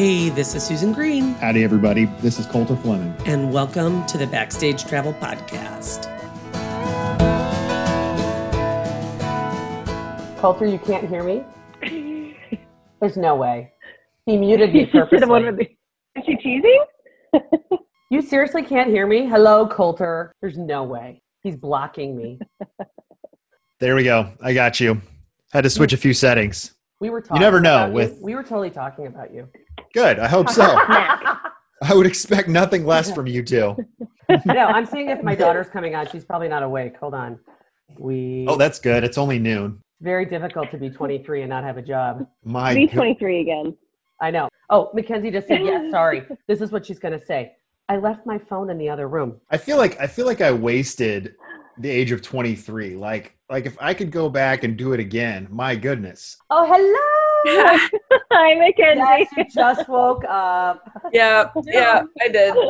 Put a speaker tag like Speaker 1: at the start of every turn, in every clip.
Speaker 1: Hey, this is Susan Green,
Speaker 2: Howdy, everybody. This is Colter Fleming.
Speaker 1: and welcome to the Backstage Travel Podcast.
Speaker 3: Colter, you can't hear me? There's no way. He muted me
Speaker 4: Should have won
Speaker 3: purposely.
Speaker 4: with the- Is she teasing?
Speaker 3: You seriously can't hear me? Hello, Colter. There's no way. He's blocking me.
Speaker 2: There we go. I got you. Had to switch a few settings.
Speaker 3: We were talking.
Speaker 2: never know with-
Speaker 3: You. We were totally talking about you.
Speaker 2: Good. I hope so. I would expect nothing less from you two.
Speaker 3: no, I'm seeing if my daughter's coming on. She's probably not awake. Hold on. We.
Speaker 2: Oh, that's good. It's only noon.
Speaker 3: very difficult to be 23 and not have a job.
Speaker 2: My
Speaker 4: Be
Speaker 2: go-
Speaker 4: 23 again.
Speaker 3: I know. Oh, Mackenzie just said yes. Sorry. This is what she's going to say. I left my phone in the other room.
Speaker 2: I feel like I feel like I wasted the age of 23. Like like if I could go back and do it again, my goodness.
Speaker 3: Oh, hello.
Speaker 4: Hi, Mackenzie.
Speaker 3: Yes, you just woke up.
Speaker 5: Yeah, yeah, I did.
Speaker 4: We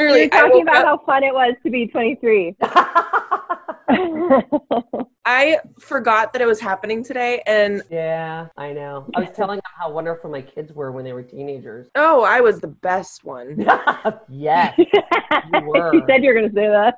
Speaker 4: were
Speaker 5: Literally,
Speaker 4: talking about
Speaker 5: up.
Speaker 4: how fun it was to be 23.
Speaker 5: I forgot that it was happening today, and
Speaker 3: yeah, I know. I was telling them how wonderful my kids were when they were teenagers.
Speaker 5: oh, I was the best one.
Speaker 3: yes,
Speaker 4: you
Speaker 3: were.
Speaker 4: said you were going to say that.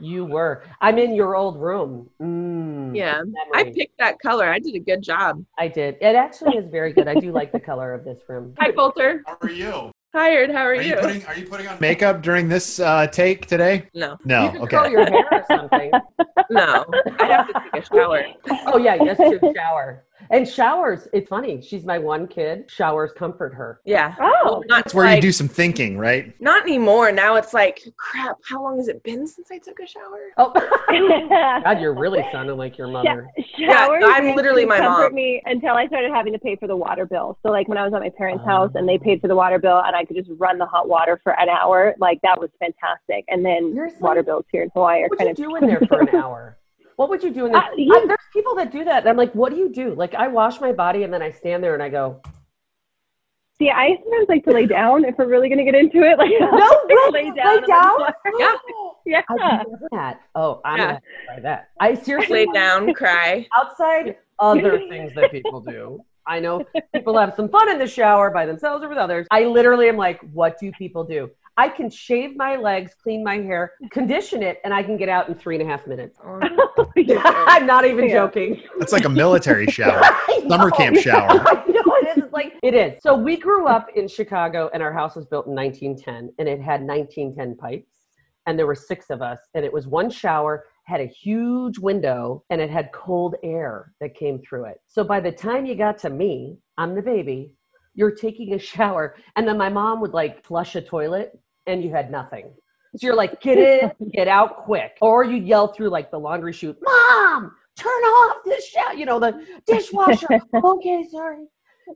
Speaker 3: you were. I'm in your old room. Mm,
Speaker 5: Yeah, I picked that color. I did a good job.
Speaker 3: I did. It actually is very good. I do like the color of this room.
Speaker 5: Hi, Coulter.
Speaker 2: How are you?
Speaker 5: Hired. How are,
Speaker 2: Are
Speaker 5: you?
Speaker 2: you putting are you putting on makeup during this uh, take today?
Speaker 5: no,
Speaker 2: No.
Speaker 3: you could curl
Speaker 2: okay.
Speaker 3: your hair or something.
Speaker 5: no. I have to take a shower.
Speaker 3: Oh yeah, yes, to shower. And showers, it's funny. She's my one kid. Showers comfort her.
Speaker 5: Yeah.
Speaker 4: Oh.
Speaker 5: Well, not
Speaker 2: That's where you do some thinking, right?
Speaker 5: Not anymore. Now it's like, crap. How long has it been since I took a shower?
Speaker 3: Oh, God, you're really sounding like your mother.
Speaker 4: Showers
Speaker 5: I'm literally
Speaker 4: to
Speaker 5: my
Speaker 4: comfort
Speaker 5: mom.
Speaker 4: me until I started having to pay for the water bill. So like when I was at my parents'
Speaker 3: Oh.
Speaker 4: house and they paid for the water bill and I could just run the hot water for an hour, like that was fantastic. And then water bills here in Hawaii are
Speaker 3: What
Speaker 4: kind
Speaker 3: would you
Speaker 4: of
Speaker 3: do in there for an hour? What would you do in there?
Speaker 4: Uh, you-
Speaker 3: I- there's people that do that. And I'm like, what do you do? Like, I wash my body and then I stand there and I go,
Speaker 4: See, I sometimes like to lay down if we're really going to get into it. Like,
Speaker 3: no,
Speaker 4: I'll
Speaker 3: lay,
Speaker 4: lay
Speaker 3: lay
Speaker 4: down.
Speaker 3: down.
Speaker 5: Yeah.
Speaker 4: Yeah.
Speaker 3: I've never that. Oh, I'm
Speaker 5: Yeah.
Speaker 3: gonna have to try that. I seriously
Speaker 5: Lay down, cry.
Speaker 3: outside other things that people do. I know people have some fun in the shower by themselves or with others. I literally am like, what do people do? I can shave my legs, clean my hair, condition it, and I can get out in three and a half minutes. I'm not even
Speaker 4: Yeah.
Speaker 3: joking.
Speaker 2: That's like a military shower. Summer camp shower.
Speaker 3: I it is. It's like it is. So we grew up in Chicago, and our house was built in 1910, and it had 1910 pipes, and there were six of us, and it was one shower, had a huge window, and it had cold air that came through it. So by the time you got to me, I'm the baby. You're taking a shower, and then my mom would like flush a toilet, and you had nothing. So you're like, get in, get out quick. Or you'd yell through like the laundry chute, Mom, turn off this shower, you know, the dishwasher. okay, sorry.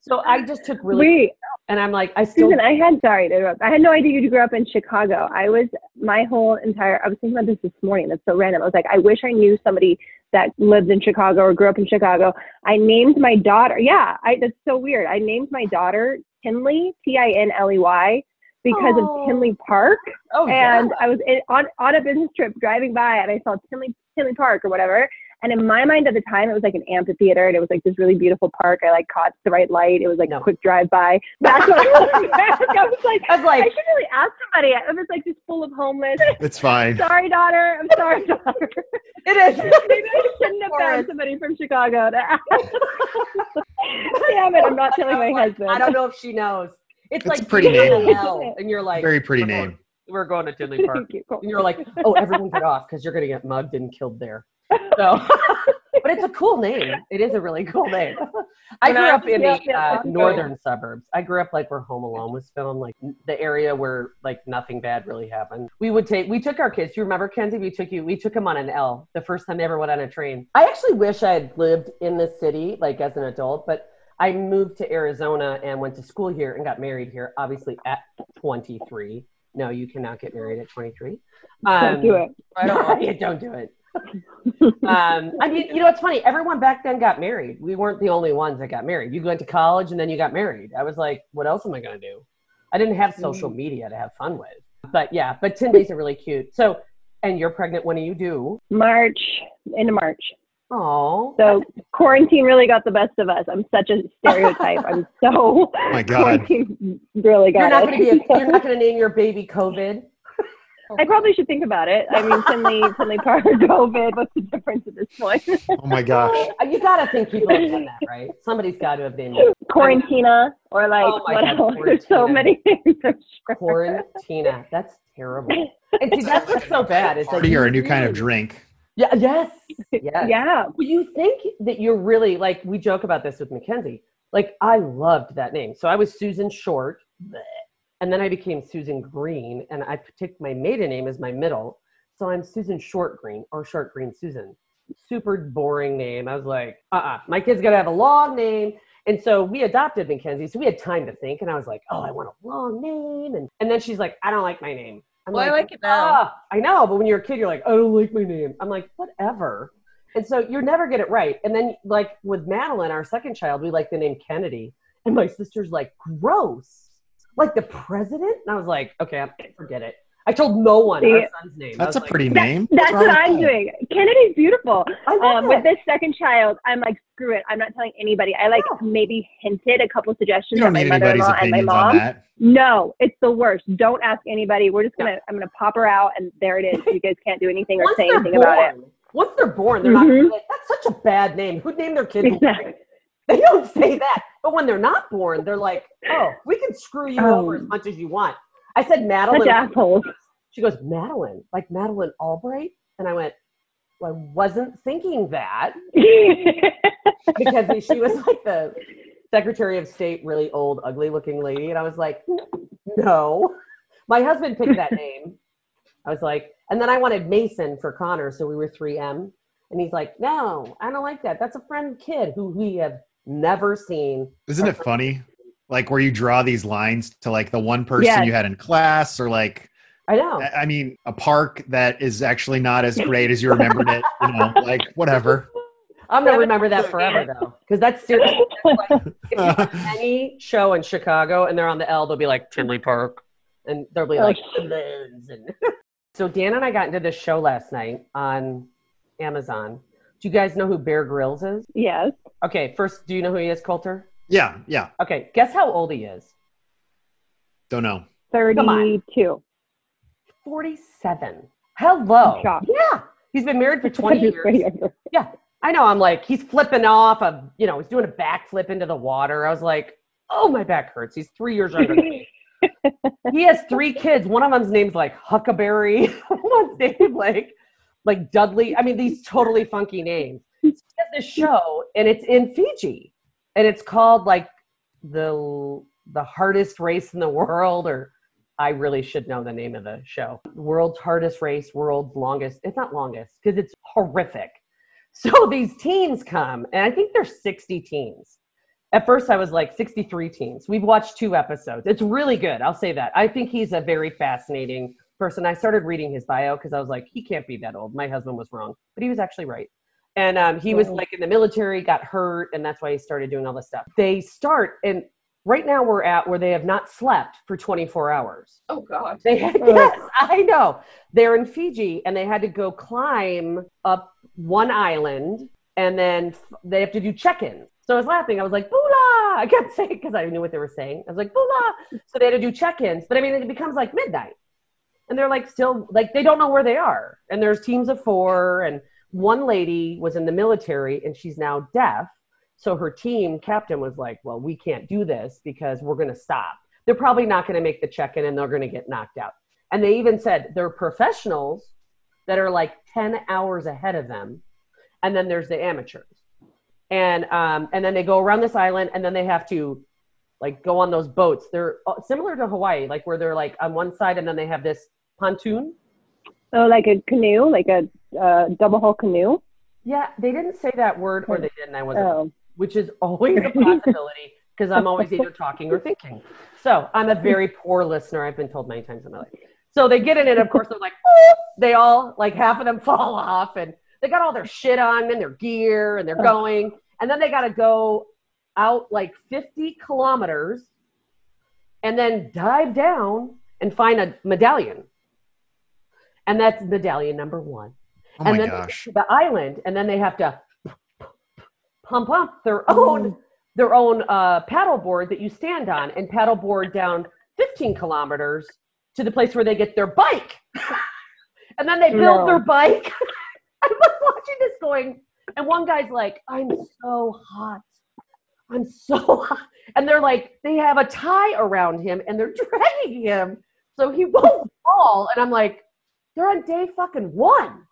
Speaker 3: So I just took really,
Speaker 4: Wait,
Speaker 3: and I'm like, I still,
Speaker 4: Susan, I had sorry to interrupt. I had no idea you grew up in Chicago. I was my whole entire. I was thinking about this this morning. That's so random. I was like, I wish I knew somebody that lived in Chicago or grew up in Chicago. I named my daughter. Yeah, I, that's so weird. I named my daughter Tinley, T I N L E Y, because
Speaker 3: Oh.
Speaker 4: of Tinley Park.
Speaker 3: oh, yeah.
Speaker 4: and I was in, on on a business trip driving by, and I saw Tinley Tinley Park or whatever. And in my mind at the time, it was like an amphitheater, and it was like this really beautiful park. I like caught the right light. It was like
Speaker 3: No.
Speaker 4: a quick drive by. That's what I was, I was like.
Speaker 3: I was like I
Speaker 4: should really ask somebody. It was like just full of homeless.
Speaker 2: It's fine.
Speaker 4: sorry, daughter. I'm sorry, daughter.
Speaker 3: it is.
Speaker 4: Maybe I shouldn't have found somebody from Chicago to ask. Damn it! I'm not telling my husband.
Speaker 3: I don't know if she knows. It's,
Speaker 2: It's
Speaker 3: like
Speaker 2: a pretty name.
Speaker 3: and you're like,
Speaker 2: Very pretty
Speaker 3: we're going-
Speaker 2: name.
Speaker 3: We're going to Tinley Park.
Speaker 4: Thank you,
Speaker 3: and you're like, oh, everyone get off because you're going to get mugged and killed there. So, but it's a cool name. It is a really cool name. I grew up in the uh, northern suburbs. I grew up like where Home Alone was filmed, like the area where like nothing bad really happened. We would take, we took our kids. Do you remember Kenzie? We took you, we took them on an L the first time they ever went on a train. I actually wish I had lived in this city like as an adult, but I moved to Arizona and went to school here and got married here, obviously at 23. No, you cannot get married at 23.
Speaker 4: Don't do it.
Speaker 5: I don't
Speaker 3: Yeah, don't do it. um, I mean, you know, it's funny. Everyone back then got married. We weren't the only ones that got married. You went to college and then you got married. I was like, what else am I going to do? I didn't have social media to have fun with. But yeah, but 10 days are really cute. So, and you're pregnant. When do you do?
Speaker 4: March into March.
Speaker 3: Oh,
Speaker 4: So quarantine really got the best of us. I'm such a stereotype. I'm so
Speaker 2: Oh my God.
Speaker 4: quarantine really got
Speaker 3: you're not going to be. A, you're not going to name your baby COVID.
Speaker 4: I probably should think about it. I mean, Finley, Finley Park, COVID. What's the difference at this point?
Speaker 2: Oh my gosh.
Speaker 3: Uh, You got to think people have done that, right? Somebody's got to have named it
Speaker 4: Quarantina or like
Speaker 3: Oh
Speaker 4: what
Speaker 3: God,
Speaker 4: else? There's so many things. I'm sure.
Speaker 3: Quarantina. That's terrible. And see, that's what's so bad. Is that
Speaker 2: Party
Speaker 3: you
Speaker 2: or a new kind of drink.
Speaker 3: Yeah. Yes. Yes.
Speaker 4: Yeah.
Speaker 3: Well, you think that you're really like we joke about this with Mackenzie. Like I loved that name. So I was Susan Short, and then I became Susan Green, and I took my maiden name as my middle. So I'm Susan Short Green or Short Green Susan. Super boring name. I was like, uh-uh, my kid's gonna have a long name. And so we adopted Mackenzie, so we had time to think. And I was like, oh, I want a long name. And and then she's like, I don't like my name. I'm
Speaker 5: Well, I like it now.
Speaker 3: "Ah." I know, but when you're a kid, you're like, I don't like my name. I'm like, whatever. And so you never get it right. And then, like with Madeline, our second child, we like the name Kennedy. And my sister's like, gross. Like the president? And I was like, okay, I'm- forget it. I told no one
Speaker 4: See,
Speaker 3: our son's name.
Speaker 2: That's a
Speaker 3: like,
Speaker 2: pretty
Speaker 4: That-
Speaker 2: name.
Speaker 4: That's what I'm
Speaker 2: that?
Speaker 4: doing. Kennedy's beautiful. Um, with this second child, I'm like, screw it. I'm not telling anybody. I like
Speaker 3: Yeah.
Speaker 4: maybe hinted a couple suggestions
Speaker 2: You don't
Speaker 4: at my mother-in-law and my
Speaker 2: opinions on
Speaker 4: mom.
Speaker 2: that.
Speaker 4: No, it's the worst. Don't ask anybody. We're just gonna. I'm gonna pop her out, and there it is. You guys can't do anything or
Speaker 3: Once
Speaker 4: say
Speaker 3: they're
Speaker 4: anything about it.
Speaker 3: once they're born, they're not.
Speaker 4: Mhm.
Speaker 3: Like, That's such a bad name. Who'd name their kid?
Speaker 4: Exactly.
Speaker 3: They don't say that. But when they're not born, they're like, oh, we can screw you
Speaker 4: Oh.
Speaker 3: over as much as you want. I said Madeline.
Speaker 4: Such assholes.
Speaker 3: She goes, Madeline, like Madeline Albright? And I went, well, I wasn't thinking that because she was like the Secretary of State, really old, ugly looking lady. And I was like, no. My husband picked that name. I was like, and then I wanted Mason for Connor, so we were 3M. And he's like, no, I don't like that. That's a friend kid who we have never seen.
Speaker 2: Isn't it funny? Like where you draw these lines to like the one person
Speaker 4: Yes.
Speaker 2: you had in class or like
Speaker 3: I know.
Speaker 2: I I mean a park that is actually not as great as you remembered it, you know, like whatever.
Speaker 3: I'm going to remember that forever, though, because that's seriously. That's like, if you watch any show in Chicago and they're on the L, they'll be like Tinley Park, and they'll be like. And so Dan and I got into this show last night on Amazon. Do you guys know who Bear Grylls is?
Speaker 4: yes.
Speaker 3: Okay, first, do you know who he is, Coulter?
Speaker 2: Yeah, yeah.
Speaker 3: Okay, guess how old he is?
Speaker 2: Don't know.
Speaker 3: on.
Speaker 4: Thirty-two.
Speaker 3: 47. Hello. Yeah, he's been married for 20
Speaker 4: Just
Speaker 3: years.
Speaker 4: younger.
Speaker 3: I know. I'm like, he's flipping off of, you know, he's doing a backflip into the water. I was like, oh, my back hurts. He's three years younger than me. he has three kids. One of them's named like Huckleberry. One's named like like Dudley. I mean, these totally funky names. So he has this show, and it's in Fiji, and it's called like the the hardest race in the world, or I really should know the name of the show. World's hardest race, world's longest. It's not longest because it's horrific. So these teens come, and I think there's 60 teens. At first, I was like 63 teens. We've watched two episodes. It's really good. I'll say that. I think he's a very fascinating person. I started reading his bio because I was like, he can't be that old. My husband was wrong, but he was actually right. And um, he was like in the military, got hurt, and that's why he started doing all this stuff. They start, and right now we're at where they have not slept for 24 hours.
Speaker 5: Oh God.
Speaker 3: They had, yes, I know. They're in Fiji and they had to go climb up one island and then they have to do check-ins. So I was laughing. I was like, "Bula!" I kept saying because I knew what they were saying. I was like, "Bula!" So they had to do check-ins. But I mean, it becomes like midnight, and they're like still like they don't know where they are. And there's teams of four, and one lady was in the military and she's now deaf. So her team captain was like, "Well, we can't do this because we're going to stop. They're probably not going to make the check-in, and they're going to get knocked out." And they even said they're professionals that are like 10 hours ahead of them. And then there's the amateurs. And um, and then they go around this island and then they have to like go on those boats. They're uh, similar to Hawaii, like where they're like on one side and then they have this pontoon.
Speaker 4: Oh, like a canoe, like a uh, double hull canoe.
Speaker 3: Yeah, they didn't say that word or they didn't. I wasn't,
Speaker 4: Oh,
Speaker 3: which is always a possibility because I'm always either talking or thinking. So I'm a very poor listener. I've been told many times in my life. So they get in it. Of course, they're like, "Oh," they all like half of them fall off, and they got all their shit on and their gear, and they're going, and then they got to go out like 50 kilometers, and then dive down and find a medallion, and that's medallion number one
Speaker 2: Oh
Speaker 3: and then
Speaker 2: gosh.
Speaker 3: they get to the island, and then they have to pump up their own their own uh, paddleboard that you stand on and paddleboard down 15 kilometers to the place where they get their bike. and then they build
Speaker 4: No.
Speaker 3: their bike. I'm like watching this going, and one guy's like, I'm so hot. I'm so hot. And they're like, they have a tie around him and they're dragging him so he won't fall. And I'm like, they're on day fucking one.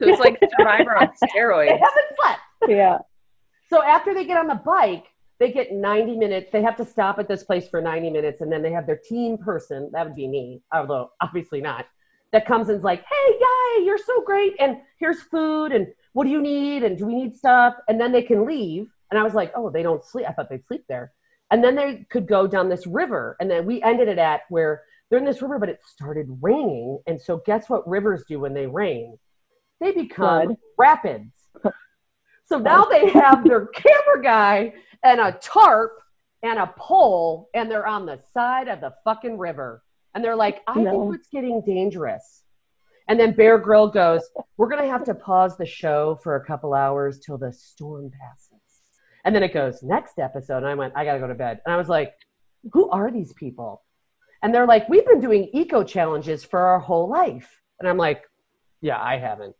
Speaker 5: So it's like Survivor on steroids.
Speaker 3: They
Speaker 5: steroids.
Speaker 3: haven't slept.
Speaker 4: Yeah.
Speaker 3: So after they get on the bike, they get 90 minutes. They have to stop at this place for 90 minutes, and then they have their team person. That would be me, although obviously not. That comes and's like, "Hey, guy, you're so great, and here's food, and what do you need, and do we need stuff?" And then they can leave. And I was like, "Oh, they don't sleep. I thought they'd sleep there." And then they could go down this river, and then we ended it at where they're in this river, but it started raining. And so, guess what rivers do when they rain? They become
Speaker 4: Flood.
Speaker 3: rapids. So now they have their camera guy and a tarp and a pole, and they're on the side of the fucking river. And they're like, I
Speaker 4: No.
Speaker 3: think it's getting dangerous. And then Bear Grylls goes, We're going to have to pause the show for a couple hours till the storm passes. And then it goes, Next episode. And I went, I got to go to bed. And I was like, Who are these people? And they're like, We've been doing eco challenges for our whole life. And I'm like, Yeah, I haven't.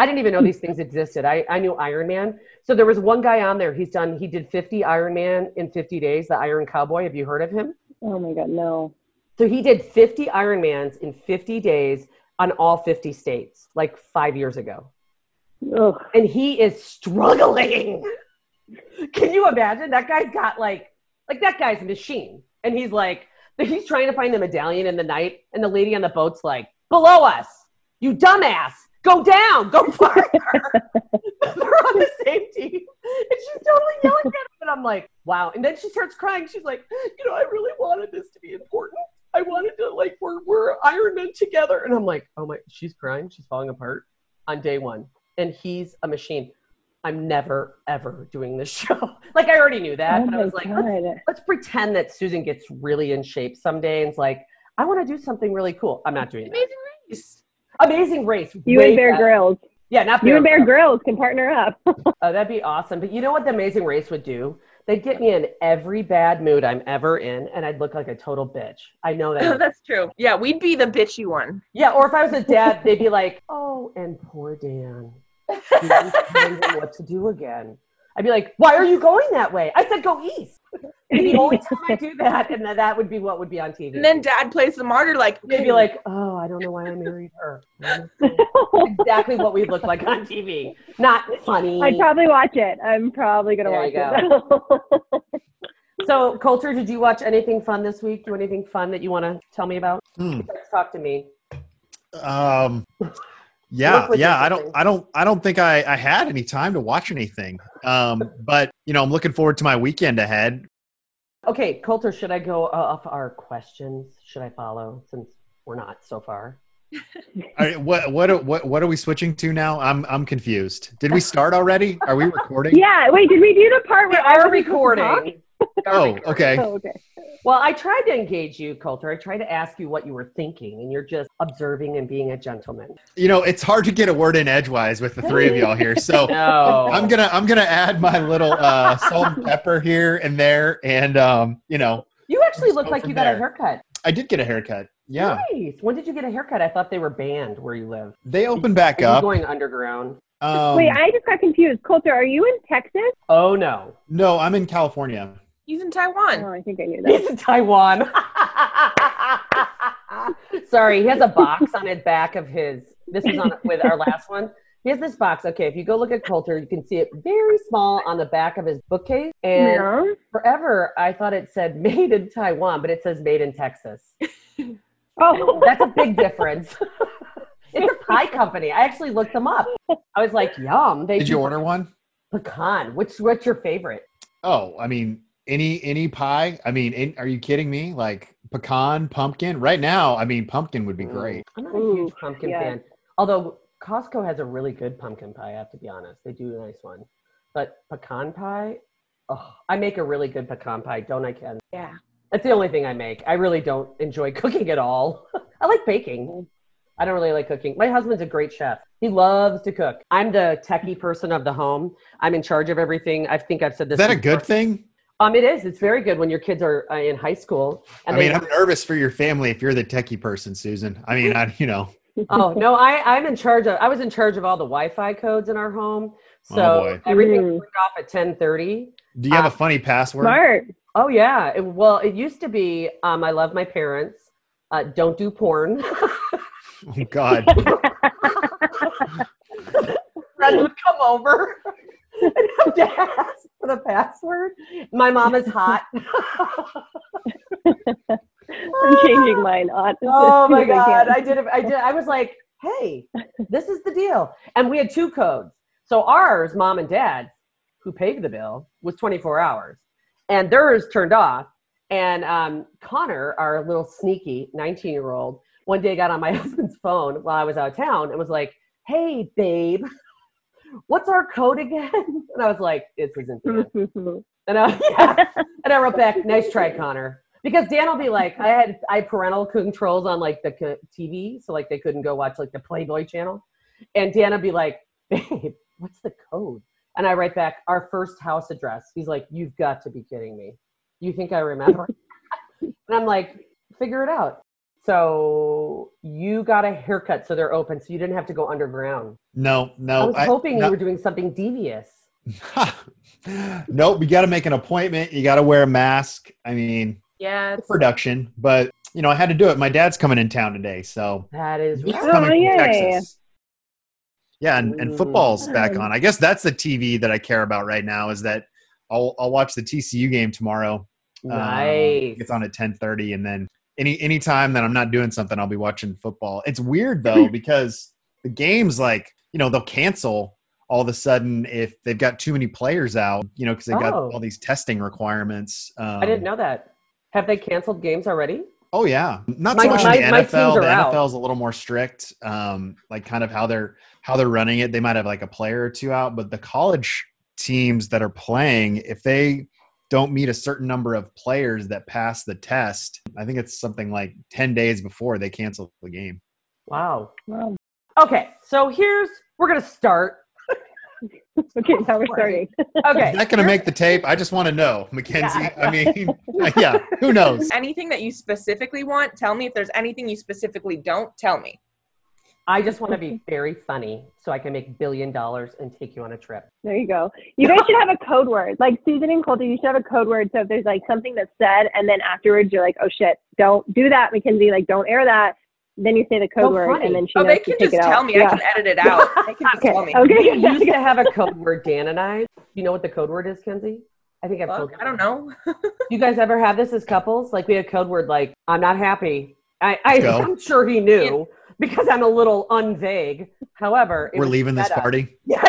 Speaker 3: I didn't even know these things existed. I, I knew Iron Man. So there was one guy on there. He's done, he did 50 Iron Man in 50 days, the Iron Cowboy. Have you heard of him?
Speaker 4: Oh my God, no.
Speaker 3: So he did 50 Ironmans in 50 days on all 50 states, like five years ago.
Speaker 4: Ugh.
Speaker 3: And he is struggling. Can you imagine? That guy's got like, like that guy's a machine. And he's like, he's trying to find the medallion in the night. And the lady on the boat's like, below us, you dumbass, go down, go farther. They're on the same team. And she's totally yelling at him. And I'm like, wow. And then she starts crying. She's like, you know, I really wanted this to be important. I wanted to like we're we're Iron Men together. And I'm like, oh my she's crying, she's falling apart on day one. And he's a machine. I'm never ever doing this show. like I already knew that,
Speaker 4: oh
Speaker 3: but I
Speaker 4: my
Speaker 3: was like, let's, let's pretend that Susan gets really in shape someday and it's like, I want to do something really cool. I'm not doing that.
Speaker 5: Amazing race.
Speaker 3: Amazing race.
Speaker 4: You and Bear
Speaker 3: better.
Speaker 4: Grylls.
Speaker 3: Yeah, not
Speaker 4: You and Bear
Speaker 3: Grylls.
Speaker 4: Grylls can partner up.
Speaker 3: Oh, that'd be awesome. But you know what the Amazing Race would do? They'd get me in every bad mood I'm ever in, and I'd look like a total bitch. I know that.
Speaker 5: That's true. Yeah, we'd be the bitchy one.
Speaker 3: yeah, or if I was a dad, they'd be like, "Oh, and poor Dan, he was telling him what to do again." I'd be like, "Why are you going that way?" I said, "Go east." It'd the only time I do that, and then that would be what would be on TV.
Speaker 5: And then dad plays the martyr like
Speaker 3: they'd be like, "Oh, I don't know why I married her." exactly what we look like on TV. Not funny.
Speaker 4: I'd probably watch it. I'm probably gonna
Speaker 3: There
Speaker 4: watch
Speaker 3: you
Speaker 4: it.
Speaker 3: So, Coulter, did you watch anything fun this week? Do anything fun that you want to tell me about? Let's talk to me.
Speaker 2: Um, yeah, yeah. I don't. I don't, I don't think I, I had any time to watch anything. Um, but you know, I'm looking forward to my weekend ahead.
Speaker 3: Okay, Coulter, should I go off our questions? Should I follow since we're not so far?
Speaker 2: All right, what, what, what, what are we switching to now? I'm, I'm confused. Did we start already? Are we recording?
Speaker 4: yeah. Wait, did we do the part
Speaker 3: We
Speaker 4: where
Speaker 3: are
Speaker 4: everybody's supposed to talk?
Speaker 3: recording. Are
Speaker 2: Oh, okay.
Speaker 4: Oh, okay.
Speaker 3: Well, I tried to engage you, Coulter. I tried to ask you what you were thinking, and you're just observing and being a gentleman.
Speaker 2: You know, it's hard to get a word in edgewise with the three of y'all here. So
Speaker 3: No.
Speaker 2: I'm gonna, I'm gonna add my little uh, salt and pepper here and there, and um, you know,
Speaker 3: you actually look like you got a haircut.
Speaker 2: I did get a haircut. Yeah,
Speaker 3: Nice. When did you get a haircut? I thought they were banned where you live.
Speaker 2: they opened back
Speaker 3: Are you
Speaker 2: up.
Speaker 3: going underground?
Speaker 2: Um,
Speaker 4: Wait, I just got confused. Coulter, are you in Texas?
Speaker 3: Oh no.
Speaker 2: no, I'm in California.
Speaker 5: He's in Taiwan.
Speaker 4: Oh, I think I knew that.
Speaker 3: He's in Taiwan. Sorry, he has a box on his back of his. This was on with our last one. He has this box. Okay, if you go look at Coulter, you can see it very small on the back of his bookcase. And
Speaker 4: Yeah.
Speaker 3: forever, I thought it said "Made in Taiwan," but it says "Made in Texas."
Speaker 4: Oh,
Speaker 3: That's a big difference. it's a pie company. I actually looked them up. I was like, "Yum!" They
Speaker 2: Did you order one?
Speaker 3: pecan? Which what's your favorite?
Speaker 2: Oh, I mean, any any pie. I mean, in, are you kidding me? Like pecan, pumpkin. Right now, I mean, pumpkin would be great.
Speaker 3: I'm not a huge pumpkin
Speaker 4: yeah.
Speaker 3: fan. Although Costco has a really good pumpkin pie, I have to be honest. They do a nice one. But pecan pie, oh, I make a really good pecan pie, don't I, Ken?
Speaker 5: Yeah.
Speaker 3: That's the only thing I make. I really don't enjoy cooking at all. I like baking. I don't really like cooking. My husband's a great chef. He loves to cook. I'm the techie person of the home. I'm in charge of everything. I think I've said this.
Speaker 2: Is that a good thing?
Speaker 3: Um, it is. It's very good when your kids are uh, in high school.
Speaker 2: I
Speaker 3: they-
Speaker 2: mean, I'm nervous for your family if you're the techie person, Susan. I mean, I, you know,
Speaker 3: oh no, I I'm in charge of. I was in charge of all the Wi-Fi codes in our home.
Speaker 2: Oh,
Speaker 3: So
Speaker 2: boy.
Speaker 3: everything
Speaker 4: Mm.
Speaker 3: turned off at 10:30.
Speaker 2: do you have
Speaker 3: Uh,
Speaker 2: a funny password?
Speaker 4: Smart.
Speaker 3: Oh yeah. It- well, it used to be. Um, I love my parents. Uh, don't do porn.
Speaker 2: Oh, God.
Speaker 3: Friends would come over and have to ask for the password. My mom is hot.
Speaker 4: I'm changing mine. on-
Speaker 3: oh my
Speaker 4: soon I
Speaker 3: god i did it i did i was like hey this is the deal. And we had two codes. So ours mom and dad who paid the bill was 24 hours. And theirs turned off. And um, connor our little sneaky 19 year old one day got on my husband's phone while i was out of town and was like hey babe what's our code again and i was like this isn't it. and I, yeah. and I wrote back, nice try, Connor. Because Dan will be like, I had I had parental controls on like the TV, so like they couldn't go watch like the Playboy channel. And Dan will be like, babe, what's the code? And I write back, our first house address. He's like, you've got to be kidding me. You think I remember? and I'm like, figure it out. So you got a haircut, so they're open, so you didn't have to go underground.
Speaker 2: No, no.
Speaker 3: I was
Speaker 2: I-
Speaker 3: hoping
Speaker 2: no-
Speaker 3: you were doing something devious.
Speaker 2: nope. You got to make an appointment. You got to wear a mask. I mean,
Speaker 5: Yeah,
Speaker 2: production, but you know, I had to do it. My dad's coming in town today, so
Speaker 3: That is
Speaker 2: he's
Speaker 3: right.
Speaker 4: Oh,
Speaker 2: coming from. Texas. Yeah, and, and
Speaker 3: Ooh.
Speaker 2: football's back on. I guess that's the TV that I care about right now. Is that I'll I'll watch the TCU game tomorrow. Um, it's on at ten thirty, and then any any time that I'm not doing something, I'll be watching football. It's weird though because the games like you know they'll cancel all of a sudden if they've got too many players out. You know because they got
Speaker 3: Oh.
Speaker 2: all these testing requirements. Um,
Speaker 3: I didn't know that. Have they canceled games already?
Speaker 2: Oh yeah, not
Speaker 3: My-
Speaker 2: so much
Speaker 3: my-
Speaker 2: in the NFL. The. NFL is a little more strict, um, like kind of how they're how they're running it. They might have like a player or two out, but the college teams that are playing, if they don't meet a certain number of players that pass the test, I think it's something like ten days before they cancel the game.
Speaker 3: Wow.
Speaker 4: Wow.
Speaker 3: Okay, so here's we're gonna start.
Speaker 4: Okay, now we're starting.
Speaker 3: Okay.
Speaker 2: Is that going to make the tape? I just want to know, Mackenzie. I mean, yeah, who knows?
Speaker 5: anything that you specifically want, tell me. If there's anything you specifically don't, tell me.
Speaker 3: I just want to be very funny so I can make billion dollars and take you on a trip.
Speaker 4: There you go. You guys should have a code word. Like Susan and Colton, you should have a code word. So if there's like something that's said and then afterwards you're like, oh shit, don't do that, Mackenzie. Like don't air that. Then you say the code
Speaker 3: Oh,
Speaker 4: word
Speaker 3: funny.
Speaker 4: and then she
Speaker 5: Oh,
Speaker 4: knows
Speaker 5: they
Speaker 4: to
Speaker 5: can
Speaker 4: take
Speaker 5: just
Speaker 4: it out.
Speaker 5: tell me. I can edit it out. They can just
Speaker 4: Okay.
Speaker 5: tell me.
Speaker 4: Okay.
Speaker 3: We used to have a code word, Dan and I. You know what the code word is, Kenzie? I think I've told you.
Speaker 5: I don't know.
Speaker 3: You guys ever have this as couples? Like we had code word like I'm not happy. I, I I'm sure he knew because I'm a little unvague. However, it
Speaker 2: We're
Speaker 3: was
Speaker 2: leaving this party.
Speaker 3: Yeah,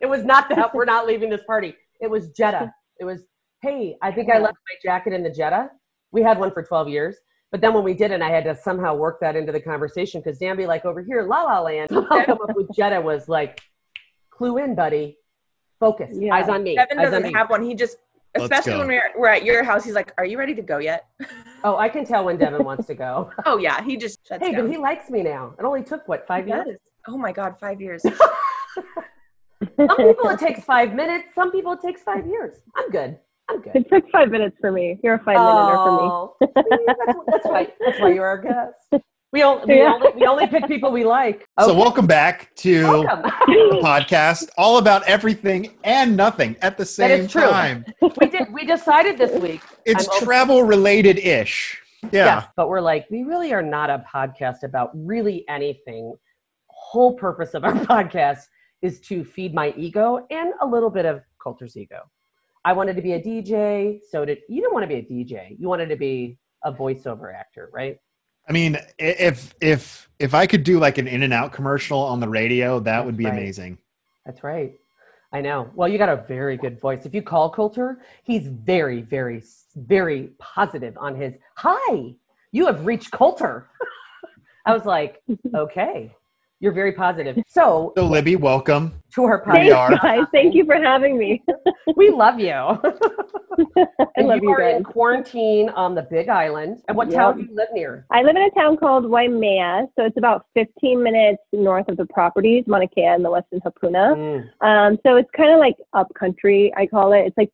Speaker 3: it was not that. We're not leaving this party. It was Jetta. It was, hey, I think I left my jacket in the Jetta. We had one for 12 years. But then when we did it, I had to somehow work that into the conversation because Danby, like, over here, La La Land. Somehow come up with Jetta was like, clue in, buddy. Focus.
Speaker 4: Yeah.
Speaker 3: Eyes on me.
Speaker 5: Devin
Speaker 3: Eyes
Speaker 5: doesn't
Speaker 3: me.
Speaker 5: have one. He just,
Speaker 2: Let's
Speaker 5: especially when we're, we're at your house, he's like, "Are you ready to go yet?"
Speaker 3: Oh, I can tell when Devin wants to go.
Speaker 5: oh yeah, he just shuts
Speaker 3: hey,
Speaker 5: down.
Speaker 3: but he likes me now. It only took, what, five
Speaker 5: He
Speaker 3: years?
Speaker 5: does. Oh my god, five years.
Speaker 3: Some people it takes five minutes. Some people it takes five years. I'm good. I'm good.
Speaker 4: It took five minutes for me. You're a five minuter for me.
Speaker 3: Oh, that's, that's why. That's why you're our guest. We only, we,
Speaker 4: Yeah.
Speaker 3: only, we only pick people we like.
Speaker 2: So welcome back to
Speaker 3: welcome.
Speaker 2: the podcast, all about everything and nothing at the
Speaker 3: That
Speaker 2: same
Speaker 3: is true.
Speaker 2: time.
Speaker 3: we did. We decided this week.
Speaker 2: It's
Speaker 3: I'm open-
Speaker 2: travel related ish. Yeah.
Speaker 3: Yes, but we're like, we really are not a podcast about really anything. Whole purpose of our podcast is to feed my ego and a little bit of Coulter's ego. I wanted to be a DJ, so did you? Didn't want to be a DJ. You wanted to be a voiceover actor, right?
Speaker 2: I mean, if if if I could do like an in and out commercial on the radio, that would be
Speaker 3: Right.
Speaker 2: amazing.
Speaker 3: That's right. I know. Well, you got a very good voice. If you call Coulter, he's very, very, very positive on his hi. You have reached Coulter. I was like, okay, you're very positive. So,
Speaker 2: So Libby, welcome
Speaker 3: to our
Speaker 2: We
Speaker 3: podcast.
Speaker 2: are.
Speaker 4: Guys. Thank you for having me.
Speaker 3: We love you.
Speaker 4: I love
Speaker 3: you
Speaker 4: you
Speaker 3: are in quarantine on the Big Island. And what
Speaker 4: Yep.
Speaker 3: town do you live near?
Speaker 4: I live in a town called Waimea, so it's about 15 minutes north of the properties, Mauna Kea and the Westin Hapuna.
Speaker 3: Mm.
Speaker 4: Um, so it's kind of like up country, I call it. It's like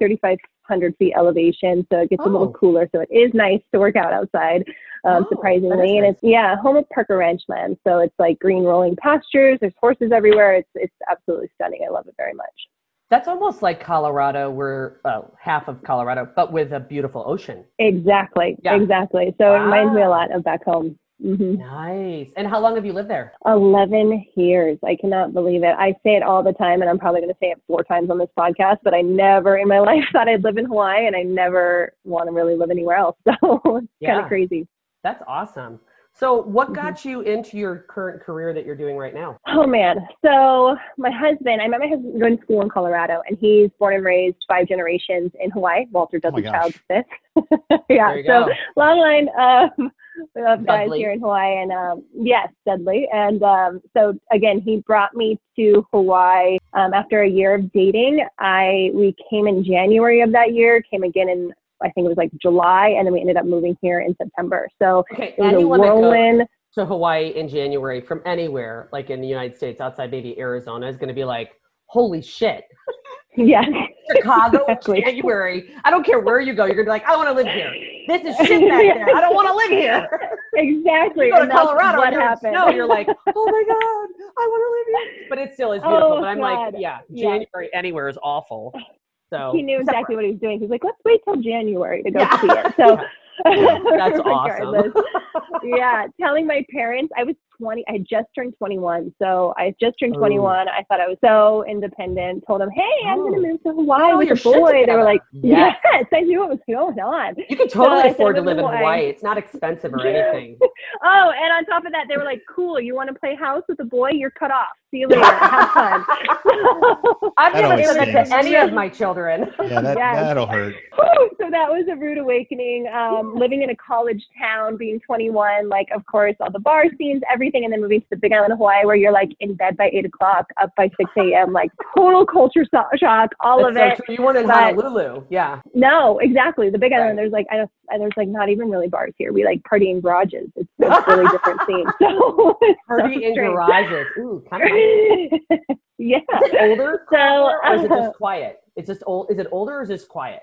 Speaker 4: 3,500 feet elevation, so it gets a
Speaker 3: Oh.
Speaker 4: little cooler. So it is nice to work out outside, um,
Speaker 3: Oh,
Speaker 4: surprisingly.
Speaker 3: is
Speaker 4: And
Speaker 3: nice.
Speaker 4: it's yeah, home of Parker Ranch land. So it's like green rolling pastures. There's horses everywhere. It's it's absolutely stunning. I love it very much.
Speaker 3: That's almost like Colorado. We're uh, half of Colorado, but with a beautiful ocean.
Speaker 4: Exactly,
Speaker 3: Yeah.
Speaker 4: exactly. So it reminds me a lot of back home. Hmm
Speaker 3: Nice. And how long have you lived there?
Speaker 4: 11 years. I cannot believe it. I say it all the time, and I'm probably going to say it four times on this podcast, but I never in my life thought I'd live in Hawaii, and I never want to really live anywhere else. So it's kind of crazy.
Speaker 3: That's awesome. So, what
Speaker 4: Mm-hmm.
Speaker 3: got you into your current career that you're doing right now?
Speaker 4: Oh, man. So my husband, I met my husband going to school in Colorado, and he's born and raised five generations in Hawaii, Walter
Speaker 2: Oh my
Speaker 4: Dudley Child
Speaker 2: gosh.
Speaker 4: Smith. yeah.
Speaker 3: There you
Speaker 4: So
Speaker 3: go.
Speaker 4: long line um, of guys
Speaker 3: Dudley.
Speaker 4: here in Hawaii, and um, yes, Dudley. And um, so again, he brought me to Hawaii um, after a year of dating. I we came in January of that year, came again in I think it was like July, and then we ended up moving here in September. So
Speaker 3: Okay,
Speaker 4: it was a
Speaker 3: anyone that goes
Speaker 4: whirlwind.
Speaker 3: to Hawaii in January from anywhere, like in the United States, outside maybe Arizona, is going to be like, "Holy shit!"
Speaker 4: Yes,
Speaker 3: Chicago,
Speaker 4: Exactly.
Speaker 3: January. I don't care where you go. You're going to be like, "I want to live here." This is shit back there. I don't want to live here.
Speaker 4: exactly.
Speaker 3: You go to Colorado,
Speaker 4: what
Speaker 3: and you're
Speaker 4: happened.
Speaker 3: snow. You're like, "Oh my god, I want to live here." But it still is beautiful.
Speaker 4: Oh,
Speaker 3: but I'm like,
Speaker 4: God.
Speaker 3: yeah,
Speaker 4: Yeah.
Speaker 3: January anywhere is awful. So
Speaker 4: he knew exactly what he was doing. He's like, let's wait till January to go
Speaker 3: Yeah.
Speaker 4: see it. So
Speaker 3: That's awesome.
Speaker 4: yeah, telling my parents I was 20. I had just turned 21, so I just turned
Speaker 3: Oh.
Speaker 4: 21. I thought I was so independent. Told them, hey, I'm
Speaker 3: Oh.
Speaker 4: going to move to Hawaii
Speaker 3: Oh,
Speaker 4: with a boy. They were like,
Speaker 3: Yes.
Speaker 4: yes, I knew what was going on.
Speaker 3: You can totally
Speaker 4: said,
Speaker 3: afford to live in
Speaker 4: in
Speaker 3: Hawaii.
Speaker 4: Hawaii."
Speaker 3: It's not expensive or anything.
Speaker 4: Oh, and on top of that, they were like, cool. You want to play house with a boy? You're cut off. See you later. Have fun.
Speaker 3: I've
Speaker 2: That
Speaker 3: never
Speaker 2: always
Speaker 3: said that to any of my children.
Speaker 2: Yeah, that
Speaker 4: Yes.
Speaker 2: that'll hurt.
Speaker 4: So that was a rude awakening. Um, living in a college town, being 21, like of course all the bar scenes, everything, and then moving to the Big Island of Hawaii, where you're like in bed by eight o'clock, up by 6 a.m., like total culture shock, all of
Speaker 3: That's
Speaker 4: it.
Speaker 3: so true. You weren't in
Speaker 4: but-
Speaker 3: Honolulu. Yeah.
Speaker 4: No, exactly. The Big Island,
Speaker 3: Right.
Speaker 4: there's like I don't, there's like not even really bars here. We like party in garages. It's, a really different scene. So it's so
Speaker 3: Party in garages. Ooh, kind of
Speaker 4: yeah.
Speaker 3: Older?
Speaker 4: So,
Speaker 3: or is it just uh-huh. quiet? It's just old. Is it older or is it quiet?